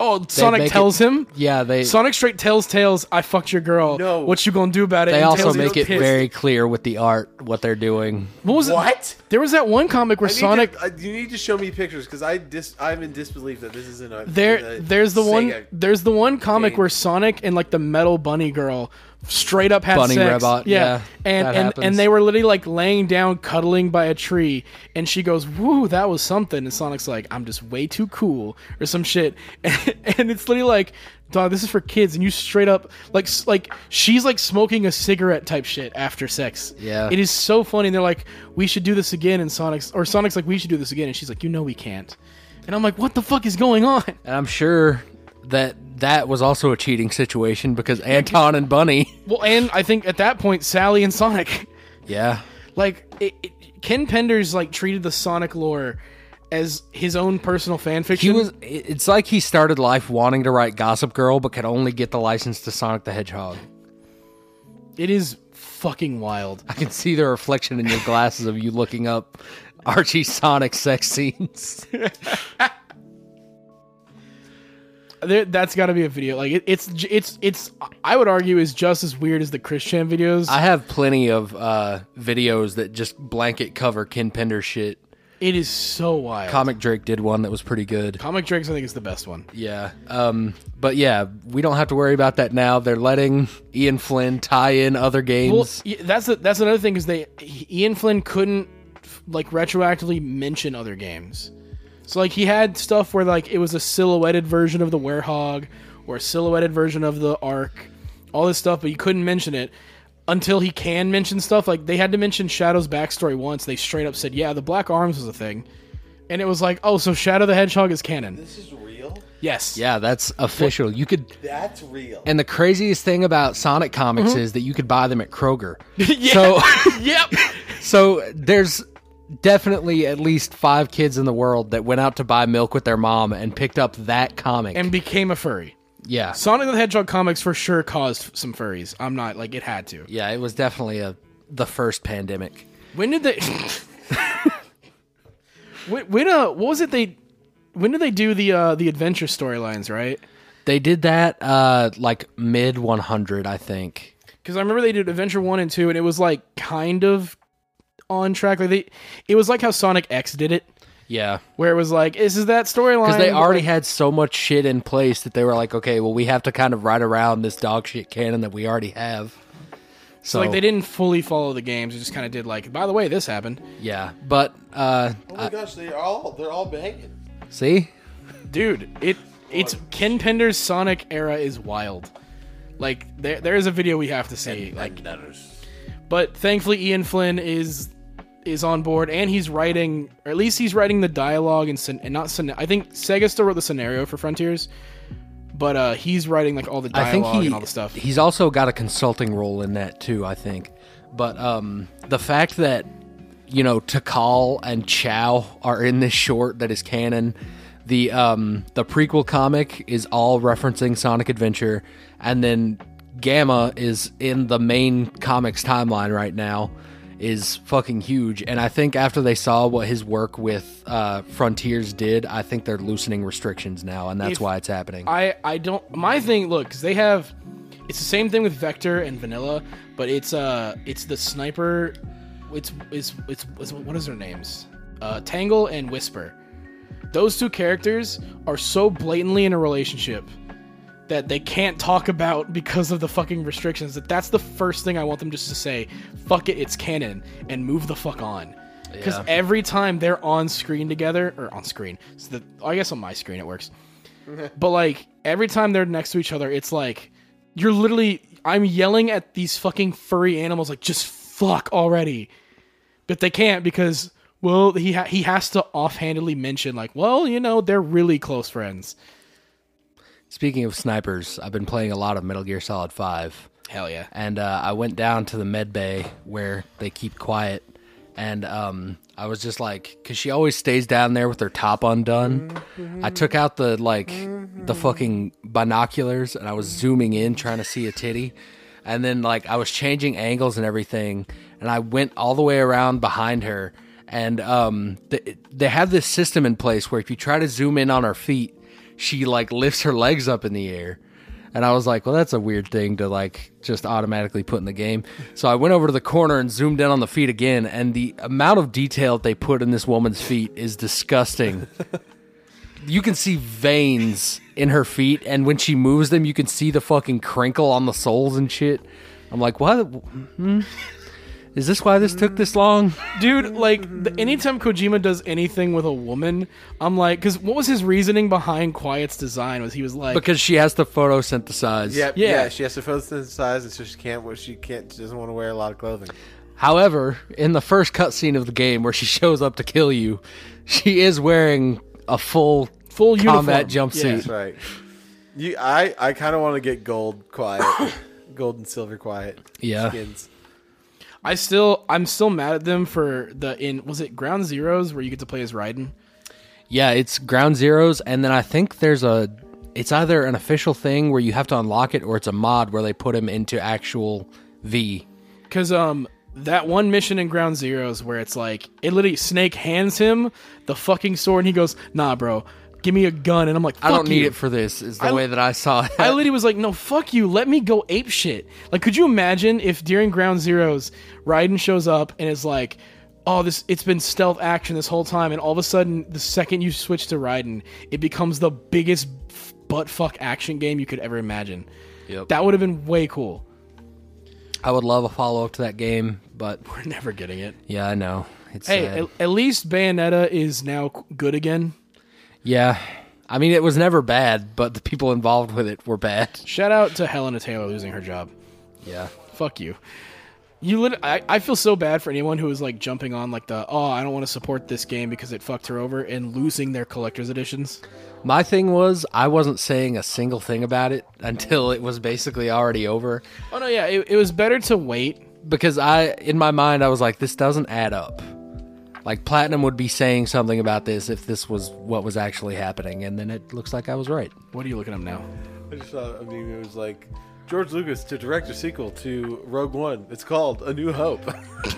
S2: Oh, Sonic tells
S1: it-
S2: him.
S1: Yeah, they
S2: Sonic straight tells Tails, "I fucked your girl.
S3: No.
S2: what you gonna do about it?"
S1: they
S2: And
S1: also
S2: Tails
S1: make it
S2: pissed.
S1: very clear with the art what they're doing.
S2: What was it? There was that one comic where
S3: I
S2: Sonic.
S3: To, uh, you need to show me pictures because I dis, I'm in disbelief that this isn't a.
S2: there,
S3: a
S2: there's the one. There's the one comic
S3: game.
S2: where Sonic and like the metal bunny girl straight up had
S1: Bunny
S2: sex.
S1: robot,
S2: Yeah, and
S1: that
S2: and
S1: happens.
S2: and they were literally like laying down, cuddling by a tree, and she goes, "Woo, that was something." And Sonic's like, "I'm just way too cool" or some shit, and, and it's literally like. Dog, this is for kids, and you straight up like like she's like smoking a cigarette type shit after sex.
S1: Yeah.
S2: it is so funny. And they're like, "We should do this again," and Sonic's or Sonic's like, "We should do this again," and she's like, "You know we can't," and I'm like, "What the fuck is going on?"
S1: And I'm sure that that was also a cheating situation because Anton and Bunny.
S2: Well, and I think at that point, Sally and Sonic.
S1: Yeah.
S2: like it, it, Ken Penders like treated the Sonic lore as his own personal fan fiction.
S1: He was. It's like he started life wanting to write Gossip Girl, but could only get the license to Sonic the Hedgehog.
S2: It is fucking wild.
S1: I can see the reflection in your glasses of you looking up Archie Sonic sex scenes.
S2: There, that's got to be a video. Like it, it's it's it's. I would argue is just as weird as the Chris Chan videos.
S1: I have plenty of uh, videos that just blanket cover Ken Penders shit.
S2: it is so wild.
S1: Comic Drake did one that was pretty good.
S2: Comic Drakes, I think, is the best one.
S1: Yeah. Um, but yeah, we don't have to worry about that now. They're letting Ian Flynn tie in other games.
S2: Well, that's the, that's another thing is they Ian Flynn couldn't like retroactively mention other games. So like he had stuff where like it was a silhouetted version of the Werehog or a silhouetted version of the Ark, all this stuff, but you couldn't mention it until he can mention stuff. Like they had to mention Shadow's backstory once. They straight up said, "Yeah, the Black Arms was a thing," and it was like, "Oh, so Shadow the Hedgehog is canon."
S3: This is real.
S2: Yes.
S1: yeah, that's official. You could.
S3: That's real.
S1: And the craziest thing about Sonic comics
S2: Mm-hmm.
S1: is that you could buy them at Kroger.
S2: Yeah.
S1: So,
S2: yep.
S1: so there's definitely at least five kids in the world that went out to buy milk with their mom and picked up that comic.
S2: And became a furry.
S1: yeah,
S2: Sonic the Hedgehog comics for sure caused some furries. I'm not like it had to.
S1: yeah, it was definitely a the first pandemic.
S2: When did they? when, when uh, what was it they? When did they do the uh the adventure storylines? Right?
S1: They did that uh like mid 100, I think.
S2: Because I remember they did Adventure One and Two, and it was like kind of on track. Like they, it was like how Sonic X did it,
S1: Yeah.
S2: where it was like, this is that storyline.
S1: Because they
S2: but,
S1: already
S2: like,
S1: had so much shit in place that they were like, okay, well, we have to kind of ride around this dog shit canon that we already have. So,
S2: so like they didn't fully follow the games. They just kind of did like, by the way, this happened,
S1: Yeah, but uh,
S3: oh my gosh, they are all they're all banging.
S1: see,
S2: dude. It it's Ken Penders' Sonic era is wild. Like there there is a video we have to see. Like that is But thankfully, Ian Flynn is is on board, and he's writing, or at least he's writing the dialogue and, and not. I think Sega still wrote the scenario for Frontiers, but uh, he's writing like all the
S1: I think
S2: dialogue
S1: he
S2: and all the stuff.
S1: he's also got a consulting role in that too. I think, but um, the fact that you know Tikal and Chao are in this short that is canon. The um the prequel comic is all referencing Sonic Adventure, and then Gamma is in the main comics timeline right now is fucking huge. And I think after they saw what his work with uh, Frontiers did, I think they're loosening restrictions now, and that's
S2: If-
S1: why it's happening.
S2: I I don't. My thing, look, because they have, it's the same thing with Vector and Vanilla, but it's uh it's the sniper. It's it's it's, it's what is their names? Uh, Tangle and Whisper. Those two characters are so blatantly in a relationship that they can't talk about because of the fucking restrictions. That that's the first thing I want them just to say. Fuck it, it's canon, and move the fuck on. Because
S1: Yeah.
S2: every time they're on screen together, or on screen, so that I guess on my screen it works. But like every time they're next to each other, it's like you're literally I'm yelling at these fucking furry animals like just fuck already. But they can't because well he ha- he has to offhandedly mention like well you know they're really close friends.
S1: Speaking of snipers, I've been playing a lot of Metal Gear Solid 5.
S2: Hell yeah.
S1: And uh, I went down to the med bay where they keep quiet. And um, I was just like, because she always stays down there with her top undone. I took out the, like, the fucking binoculars and I was zooming in trying to see a titty. And then, like, I was changing angles and everything. And I went all the way around behind her. And um, th- they have this system in place where if you try to zoom in on her feet, she like lifts her legs up in the air. And I was like, well, that's a weird thing to like just automatically put in the game. So I went over to the corner and zoomed in on the feet again, and the amount of detail that they put in this woman's feet is disgusting. you can see veins in her feet, and when she moves them, you can see the fucking crinkle on the soles and shit. I'm like, what? Hmm? Is this why this took this long?
S2: dude like the, anytime kojima does anything with a woman i'm like because what was his reasoning behind quiet's design was he was like
S1: Because she has to photosynthesize.
S3: Yeah,
S2: Yeah.
S3: yeah, She has to photosynthesize, and so she can't. well, She can't. She doesn't want to wear a lot of clothing.
S1: However, in the first cutscene of the game where she shows up to kill you, she is wearing a full
S2: full
S1: combat
S2: uniform.
S1: jumpsuit.
S3: That's right. You, I, I kind of want to get gold quiet, gold and silver quiet.
S1: Yeah.
S3: skins.
S2: I still i'm still mad at them for the in was it ground zeroes where you get to play as raiden
S1: Yeah, it's Ground Zeroes, and then I think there's a. It's either an official thing where you have to unlock it, or it's a mod where they put him into actual V.
S2: Because um, that one mission in Ground Zeroes where it's like it literally Snake hands him the fucking sword and he goes, "Nah, bro, give me a gun." And I'm like,
S1: I don't
S2: "Fuck
S1: need
S2: you."
S1: it for this. Is the
S2: I-
S1: way that I saw it.
S2: I literally was like, "No, fuck you. Let me go ape shit." Like, could you imagine if during Ground Zeroes, Raiden shows up and is like, "Oh, this it's been stealth action this whole time," and all of a sudden, the second you switch to Raiden, it becomes the biggest butt fuck action game you could ever imagine.
S1: Yep.
S2: That would have been way cool.
S1: I would love a follow up to that game, but
S2: We're never getting it.
S1: yeah, I know. It's
S2: Hey, at, at least Bayonetta is now good again.
S1: Yeah. I mean, it was never bad, but the people involved with it were bad.
S2: Shout out to Hellena Taylor losing her job.
S1: Yeah.
S2: Fuck you. You lit- I, I feel so bad for anyone who is like jumping on like the oh I don't want to support this game because it fucked her over and losing their collector's editions.
S1: My thing was, I wasn't saying a single thing about it until it was basically already over.
S2: Oh no, yeah, it, it was better to wait.
S1: because I in my mind I was like this doesn't add up. Like Platinum would be saying something about this if this was what was actually happening and then it looks like I was right.
S2: What are you looking up now?
S3: I just saw a meme. It was like George Lucas to direct a sequel to Rogue One. It's called A New Hope.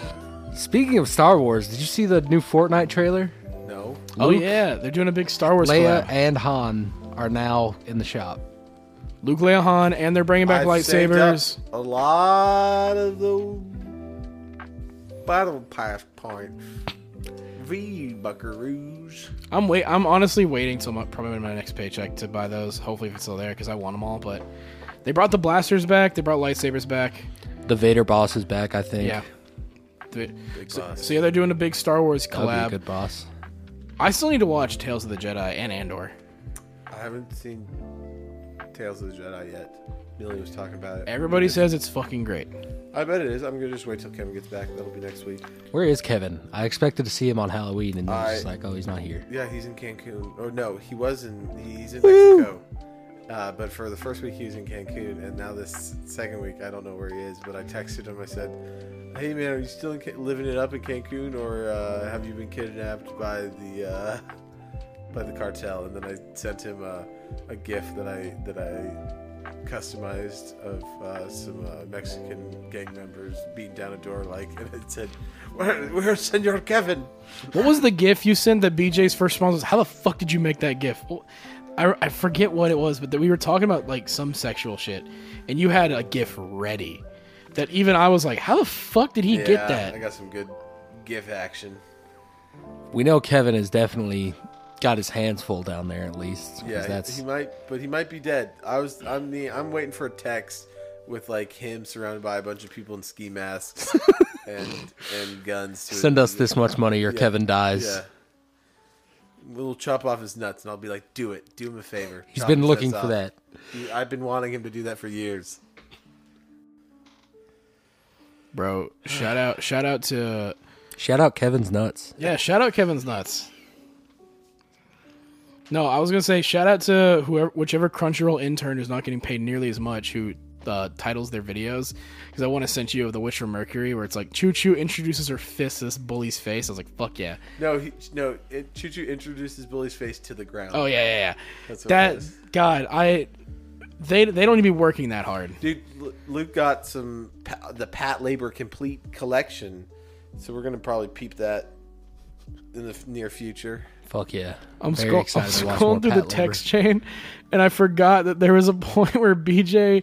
S1: Speaking of Star Wars, did you see the new Fortnite trailer?
S3: no,
S2: oh
S1: Luke,
S2: yeah, they're doing a big Star Wars
S1: Leia
S2: collab.
S1: and Han are now in the shop.
S2: Luke, Leia, Han, and they're bringing back
S3: I've saved up
S2: lightsabers.
S3: A lot of the battle pass point. V Buckaroos.
S2: I'm wait. I'm honestly waiting till my, probably my next paycheck to buy those. Hopefully, if it's still there because I want them all. But they brought the blasters back. They brought lightsabers back.
S1: The Vader boss is back, I think.
S2: Yeah. The-
S3: Big
S2: so,
S3: boss.
S2: so yeah, they're doing a big Star Wars
S1: That would be a
S2: collab.
S1: good boss.
S2: I still need to watch Tales of the Jedi and Andor.
S3: I haven't seen Tales of the Jedi yet. Millie was talking about it.
S2: Everybody says it's fucking great.
S3: I bet it is. I'm gonna just wait till Kevin gets back. That'll be next week.
S1: Where is Kevin? I expected to see him on Halloween and
S3: I-
S1: he's like, oh, he's not here.
S3: Yeah, he's in Cancun. Or no, he was in. He's in Mexico. Uh, but for the first week he was in Cancun, and now this second week I don't know where he is. But I texted him. I said, "Hey man, are you still in Ca- living it up in Cancun, or uh, have you been kidnapped by the uh, by the cartel?" And then I sent him a, a GIF that I that I customized of uh, some uh, Mexican gang members beating down a door, like, and it said, "Where, where's Senor Kevin?"
S2: What was the GIF you sent that BJ's first response was? How the fuck did you make that GIF? Well, I, I forget what it was, but that we were talking about like some sexual shit, and you had a GIF ready. That even I was like, how the fuck did he
S3: Yeah,
S2: get that?
S3: I got some good GIF action.
S1: We know Kevin is definitely got his hands full down there at least.
S3: Yeah,
S1: that's
S3: he might, but he might be dead. I was, I'm the, I'm waiting for a text with like him surrounded by a bunch of people in ski masks and and guns. To
S1: send
S3: it.
S1: us this much money or
S3: Yeah,
S1: Kevin dies.
S3: Yeah. We'll chop off his nuts, and I'll be like, "Do it, do him a favor."
S1: He's
S3: Chop
S1: been looking for
S3: off.
S1: that.
S3: I've been wanting him to do that for years.
S2: Bro, shout out, shout out to
S1: Shout out Kevin's nuts.
S2: yeah, shout out Kevin's nuts. No, I was gonna say shout out to whoever, whichever Crunchyroll intern who's not getting paid nearly as much who uh, titles their videos because I want to send you of the Witch from Mercury where it's like Chuchu introduces her fist to this bully's face. I was like, fuck yeah.
S3: No, he, no. It, Chuchu introduces Bully's face to the ground.
S2: Oh yeah, yeah, yeah.
S3: That's what
S2: that
S3: it is.
S2: God, I they they don't need to be working that hard.
S3: Dude, Lu- Luke got some pa- the Patlabor Complete collection, so we're gonna probably peep that in the f- near future.
S1: Fuck yeah.
S2: I'm,
S1: Very
S2: scroll- I'm
S1: excited to watch
S2: scrolling through the
S1: Pat
S2: text chain, and I forgot that there was a point where BJ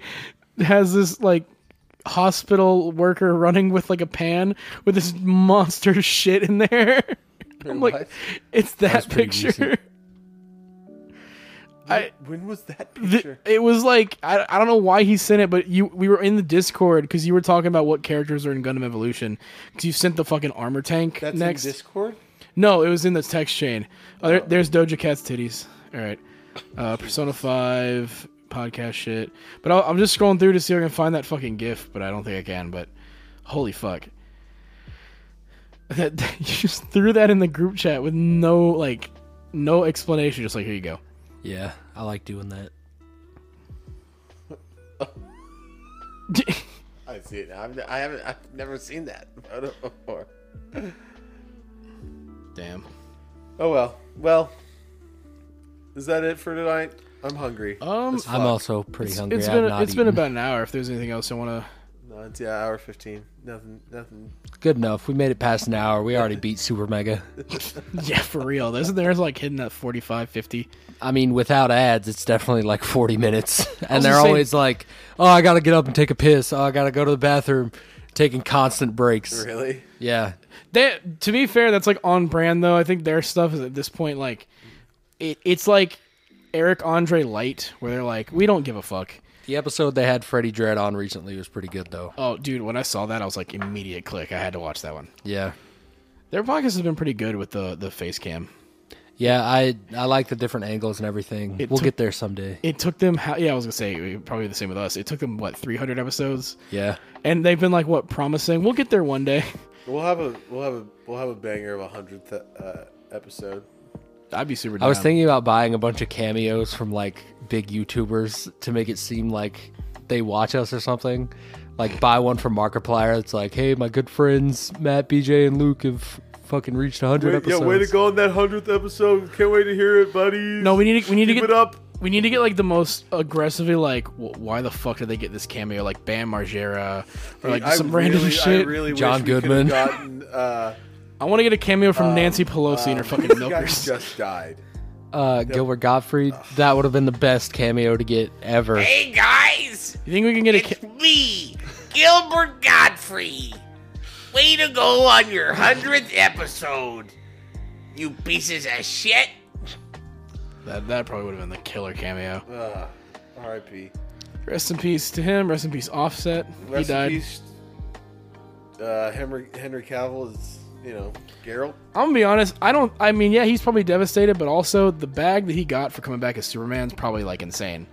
S2: has this like hospital worker running with like a pan with this monster shit in there. I'm like, it's that
S1: That's pretty
S2: picture.
S1: decent.
S2: I
S3: when was that
S2: th-
S3: picture?
S2: it was like I, I don't know why he sent it, but you we were in the Discord because you were talking about what characters are in Gundam Evolution because you sent the fucking armor tank
S3: That's
S2: next.
S3: in Discord.
S2: No, it was in the text chain. Oh, there, there's Doja Cat's titties. All right. Uh, Persona 5 podcast shit. But I'll, I'm just scrolling through to see if I can find that fucking GIF, but I don't think I can. But holy fuck. That, you just threw that in the group chat with no, like, no explanation. Just like, here you go.
S1: Yeah, I like doing that.
S3: I see it. I've, I haven't. I've never seen that photo before.
S2: Damn.
S3: Oh well. Well, is that it for tonight? I'm hungry.
S2: Um,
S1: I'm also pretty hungry.
S2: It's
S1: I've
S2: been
S1: not
S2: it's been
S1: eaten.
S2: about an hour. If there's anything else I want to.
S3: No, it's yeah, hour fifteen. Nothing. Nothing.
S1: good enough. We made it past an hour. We already beat Super Mega.
S2: yeah, for real. Isn't there's like hitting that 45, 50?
S1: I mean, without ads, it's definitely like 40 minutes. And they're
S2: gonna
S1: always like, oh, I got to get up and take a piss. Oh, I got to go to the bathroom. Taking constant breaks.
S3: Really?
S1: Yeah.
S2: They, to be fair, that's like on brand though. I think their stuff is at this point like it, it's like Eric Andre Light, where they're like, we don't give a fuck.
S1: The episode they had Freddie Dredd on recently was pretty good, though.
S2: Oh, dude, when I saw that, I was like, immediate click. I had to watch that one.
S1: Yeah.
S2: Their podcast has been pretty good with the the face cam.
S1: Yeah, I I like the different angles and everything.
S2: It
S1: we'll
S2: took-
S1: get there someday.
S2: It took them, how, yeah, I was gonna say probably the same with us. It took them what 300 episodes,
S1: Yeah.
S2: and they've been like what promising we'll get there one day.
S3: We'll have a. We'll have a. We'll have a banger of a hundredth uh, episode.
S2: I'd be super.
S1: I was thinking about buying a bunch of cameos from like big YouTubers to make it seem like they watch us or something. Like buy one from Markiplier. It's like, hey, my good friends Matt, BJ, and Luke have fucking reached 100 episodes.
S3: Yeah, way to go on that hundredth episode! Can't wait to hear it, buddy.
S2: No, we need to, we need to get
S3: it up.
S2: We need to get like the most aggressively like wh- why the fuck did they get this cameo like Bam Margera or like
S3: I
S2: some random
S3: really,
S2: shit.
S3: I really
S1: John
S3: wish we could've
S1: Goodman.
S3: Gotten, uh,
S2: I want to get a cameo from Nancy Pelosi and her fucking
S3: who's the guy
S2: milkers.
S3: just died.
S1: Uh, Gilbert Gottfried. That would have been the best cameo to get ever.
S4: Hey guys,
S2: You think we can get a
S4: it's
S2: ca-
S4: me, Gilbert Gottfried. Way to go on your hundredth episode, you pieces of shit.
S2: That? That probably would have been the killer cameo.
S3: Uh, R.I.P.
S2: Rest in peace to him. Rest in peace, Offset.
S3: Rest
S2: he died.
S3: in peace. Uh, Henry Henry Cavill is you know Geralt.
S2: I'm gonna be honest. I don't. I mean, yeah, he's probably devastated, but also the bag that he got for coming back as Superman's probably like insane.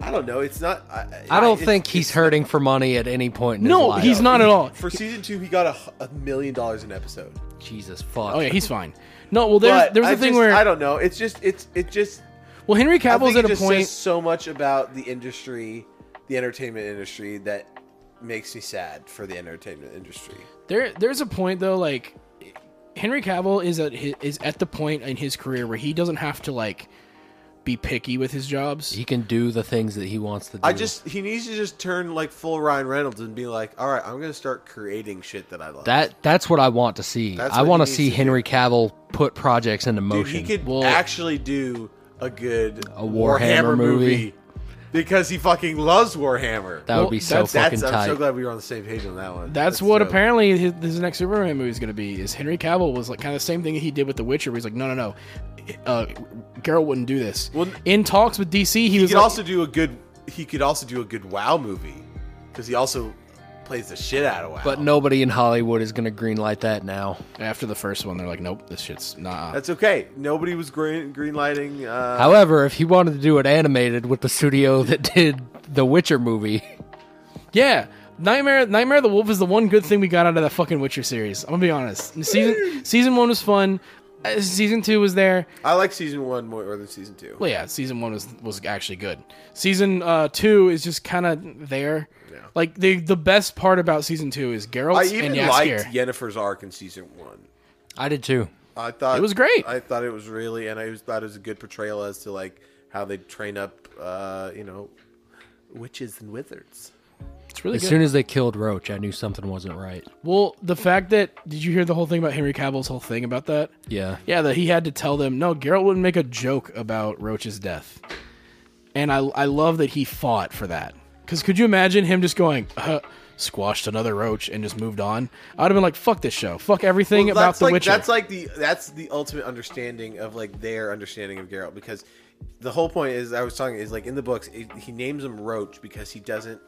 S3: I don't know. It's not. I,
S1: I don't
S3: it's-
S1: think he's
S3: it's-
S1: hurting for money at any point in his
S2: No,
S1: life.
S2: he's not at all.
S3: For season two, he got a million dollars an episode.
S1: Jesus fuck.
S2: Oh yeah, he's fine. No, well, there's
S3: But
S2: there was
S3: I
S2: a thing
S3: just-
S2: where
S3: I don't know. It's just it's it just.
S2: well Henry
S3: I
S2: Cavill's
S3: think
S2: at
S3: it
S2: a
S3: just
S2: point.
S3: says so much about the industry, the entertainment industry that makes me sad for the entertainment industry.
S2: There, there's a point though, like Henry Cavill is at his, is at the point in his career where he doesn't have to like be picky with his jobs.
S1: He can do the things that he wants to do.
S3: I just he needs to just turn like full Ryan Reynolds and be like, all right, I'm gonna start creating shit that I love.
S1: that that's what I want to see.
S3: That's
S1: I
S3: what
S1: want
S3: he
S1: to
S3: needs
S1: see
S3: to
S1: Henry Cavill put projects into
S3: Dude,
S1: motion.
S3: he could
S2: Well-
S3: actually do a good
S1: A Warhammer movie.
S3: Because he fucking loves Warhammer.
S1: that
S2: Well,
S1: would be so
S2: that's-
S1: fucking
S3: That's, I'm so glad we were on the same page on that one.
S2: That's, what
S3: dope.
S2: apparently his, his next Superman movie is going to be. Is Henry Cavill was like kind of the same thing he did with The Witcher, where he's like, no, no, no, uh, Geralt wouldn't do this.
S3: Well,
S2: in talks with DC, he,
S3: He
S2: was
S3: could
S2: like,
S3: also do a good. He could also do a good WoW movie because he also plays the shit out of WoW.
S1: but nobody in Hollywood is going to greenlight that now.
S2: after the first one, they're like, nope, this shit's nah.
S3: that's okay. Nobody was green green lighting. Uh,
S1: However, if he wanted to do it animated with the studio that did the Witcher movie,
S2: Yeah, Nightmare Nightmare of the Wolf is the one good thing we got out of that fucking Witcher series. I'm gonna be honest. Season season one was fun. Uh, season two was there.
S3: I like season one more than season two.
S2: Well, yeah, season one was was actually good. Season uh, two is just kind of there.
S3: Yeah.
S2: Like the the best part about season two is Geralt
S3: I
S2: and
S3: even
S2: Jaskier.
S3: liked Yennefer's arc in season one.
S1: I did too.
S3: I thought
S2: It was great.
S3: I thought it was really, and I was, thought it was a good portrayal as to like how they train up, uh, you know, witches and wizards.
S2: It's really
S1: As
S2: good.
S1: soon as they killed Roach, I knew something wasn't right.
S2: well, the fact that did you hear the whole thing about Henry Cavill's whole thing about that?
S1: Yeah.
S2: Yeah, that he had to tell them no. Geralt wouldn't make a joke about Roach's death, and I I love that he fought for that. Because could you imagine him just going uh, squashed another roach and just moved on? I'd have been like, fuck this show, fuck everything
S3: Well,
S2: about
S3: that's
S2: the
S3: like
S2: Witcher.
S3: that's like the that's the ultimate understanding of like their understanding of Geralt because the whole point is I was talking is like in the books it, he names him Roach because he doesn't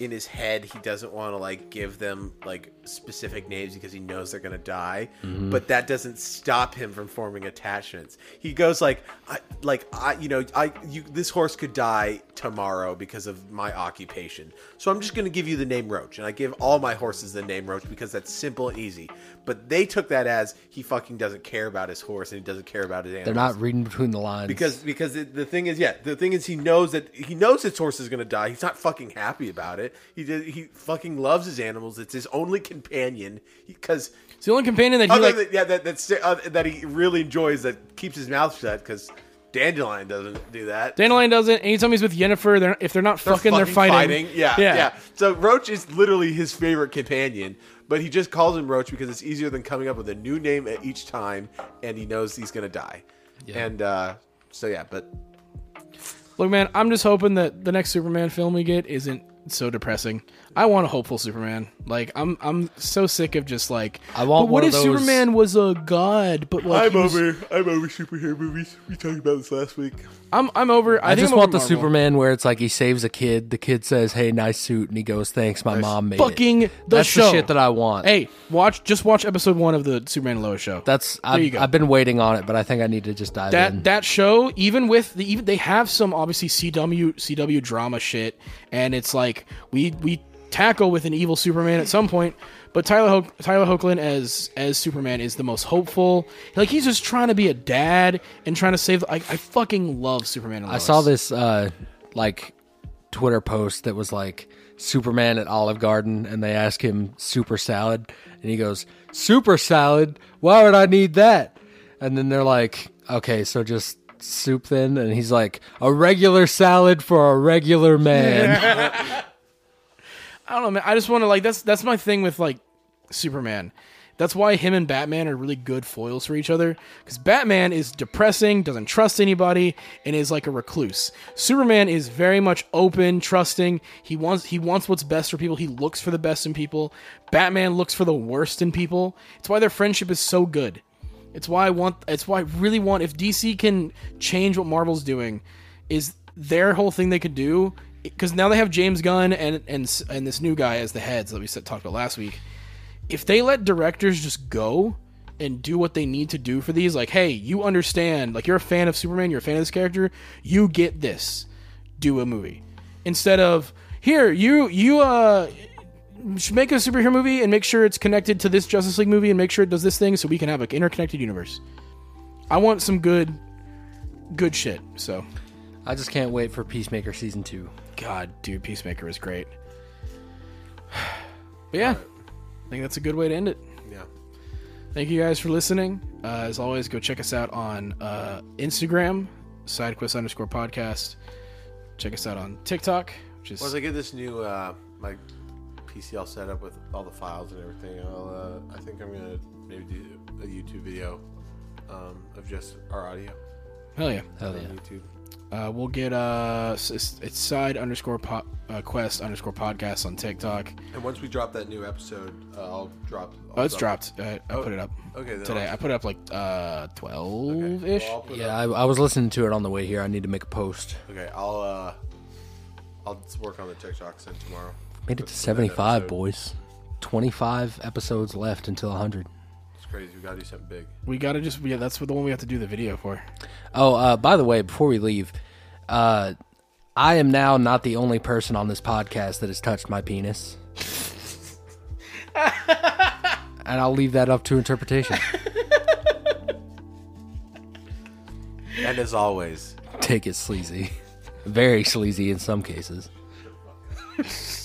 S3: in his head he doesn't want to like give them like specific names because he knows they're gonna die mm-hmm. but that doesn't stop him from forming attachments. He goes like I, like i you know i you this horse could die tomorrow because of my occupation. So i'm just gonna give you the name roach and i give all my horses the name roach because that's simple and easy. But they took that as he fucking doesn't care about his horse and he doesn't care about his animals.
S1: They're not reading between the lines.
S3: Because because it, the thing is yeah the thing is he knows that he knows his horse is gonna die. He's not fucking happy about it. He did he fucking loves his animals. It's his only companion because
S2: It's the only companion that he like.
S3: than, yeah that that's uh, that he really enjoys that keeps his mouth shut because dandelion doesn't do that
S2: Dandelion doesn't. Anytime he's with Yennefer, they're if they're not
S3: They're
S2: fucking, they're fighting.
S3: Yeah,
S2: Yeah.
S3: yeah, So Roach is literally his favorite companion, but he just calls him Roach because it's easier than coming up with a new name at each time, and he knows he's gonna die. And uh, so yeah, but
S2: Look, man, I'm just hoping that the next Superman film we get isn't so depressing. I want a hopeful Superman. Like I'm, I'm so sick of just like.
S1: I want
S2: But what
S1: one
S2: if
S1: of those-
S2: Superman was a god? But like, he was-
S3: I'm over superhero movies. We talked about this last week.
S2: I'm, I'm over. I,
S1: I just
S2: I'm
S1: want the
S2: Marvel.
S1: Superman where it's like he saves a kid. The kid says, "Hey, nice suit," and he goes, "Thanks, my mom made
S2: Fucking
S1: it."
S2: the
S1: That's
S2: show.
S1: the shit that I want.
S2: Hey, watch. Just watch episode one of the Superman and Lois show.
S1: that's
S2: you
S1: I've,
S2: go.
S1: I've been waiting on it, but I think I need to just dive
S2: that
S1: in.
S2: that show even with the even they have some obviously CW CW drama shit and it's like we we tackle with an evil Superman at some point but Tyler Ho- Tyler Hoechlin as as Superman is the most hopeful like he's just trying to be a dad and trying to save I, I fucking love Superman and
S1: I saw this uh like Twitter post that was like Superman at Olive Garden, and they ask him super salad, and he goes super salad. Why would I need that? And then they're like, okay, so just soup then, and he's like a regular salad for a regular man.
S2: I don't know, man. I just want to like that's that's my thing with like Superman. That's why him and Batman are really good foils for each other because Batman is depressing, doesn't trust anybody, and is like a recluse. Superman is very much open, trusting. He wants he wants what's best for people. He looks for the best in people. Batman looks for the worst in people. It's why their friendship is so good. It's why I want. It's why I really want. If DC can change what Marvel's doing, is their whole thing they could do because now they have James Gunn and and and this new guy as the heads that we said, talked about last week. If they let directors just go and do what they need to do for these, like, hey, you understand, like you're a fan of Superman, you're a fan of this character, you get this. Do a movie instead of here you you uh make a superhero movie and make sure it's connected to this Justice League movie and make sure it does this thing so we can have an interconnected universe. I want some good good shit. So
S1: I just can't wait for Peacemaker season two.
S2: God, dude, Peacemaker is great. But yeah, I think that's a good way to end it.
S3: Yeah.
S2: Thank you guys for listening. Uh, as always, go check us out on uh, Instagram, sidequest underscore podcast. Check us out on TikTok, which is
S3: Once I get this new uh, my PC all set up with all the files and everything, I'll uh, I think I'm gonna maybe do a YouTube video um, of just our audio
S2: hell yeah.
S1: Hell
S3: on
S1: yeah.
S3: YouTube.
S2: Uh, we'll get uh, it's it's side underscore po- uh, quest underscore podcast on TikTok.
S3: And once we drop that new episode, uh, I'll drop. I'll
S2: Oh, it's
S3: drop-
S2: dropped. I, I
S3: Oh,
S2: put it up
S3: Okay,
S2: today.
S3: I'll-
S2: I put it up like uh
S3: okay.
S2: twelve ish.
S3: Well,
S1: Yeah, I, I was listening to it on the way here. I need to make a post.
S3: okay, I'll uh, I'll work on the TikTok sent tomorrow.
S1: Made it to 75, boys. 25 episodes left until 100.
S3: It's crazy. We gotta do something big.
S2: We gotta just yeah. That's what the one we have to do the video for.
S1: Oh, uh, by the way, before we leave, uh, I am now not the only person on this podcast that has touched my penis. and I'll leave that up to interpretation.
S3: And as always,
S1: Take it sleazy. Very sleazy in some cases.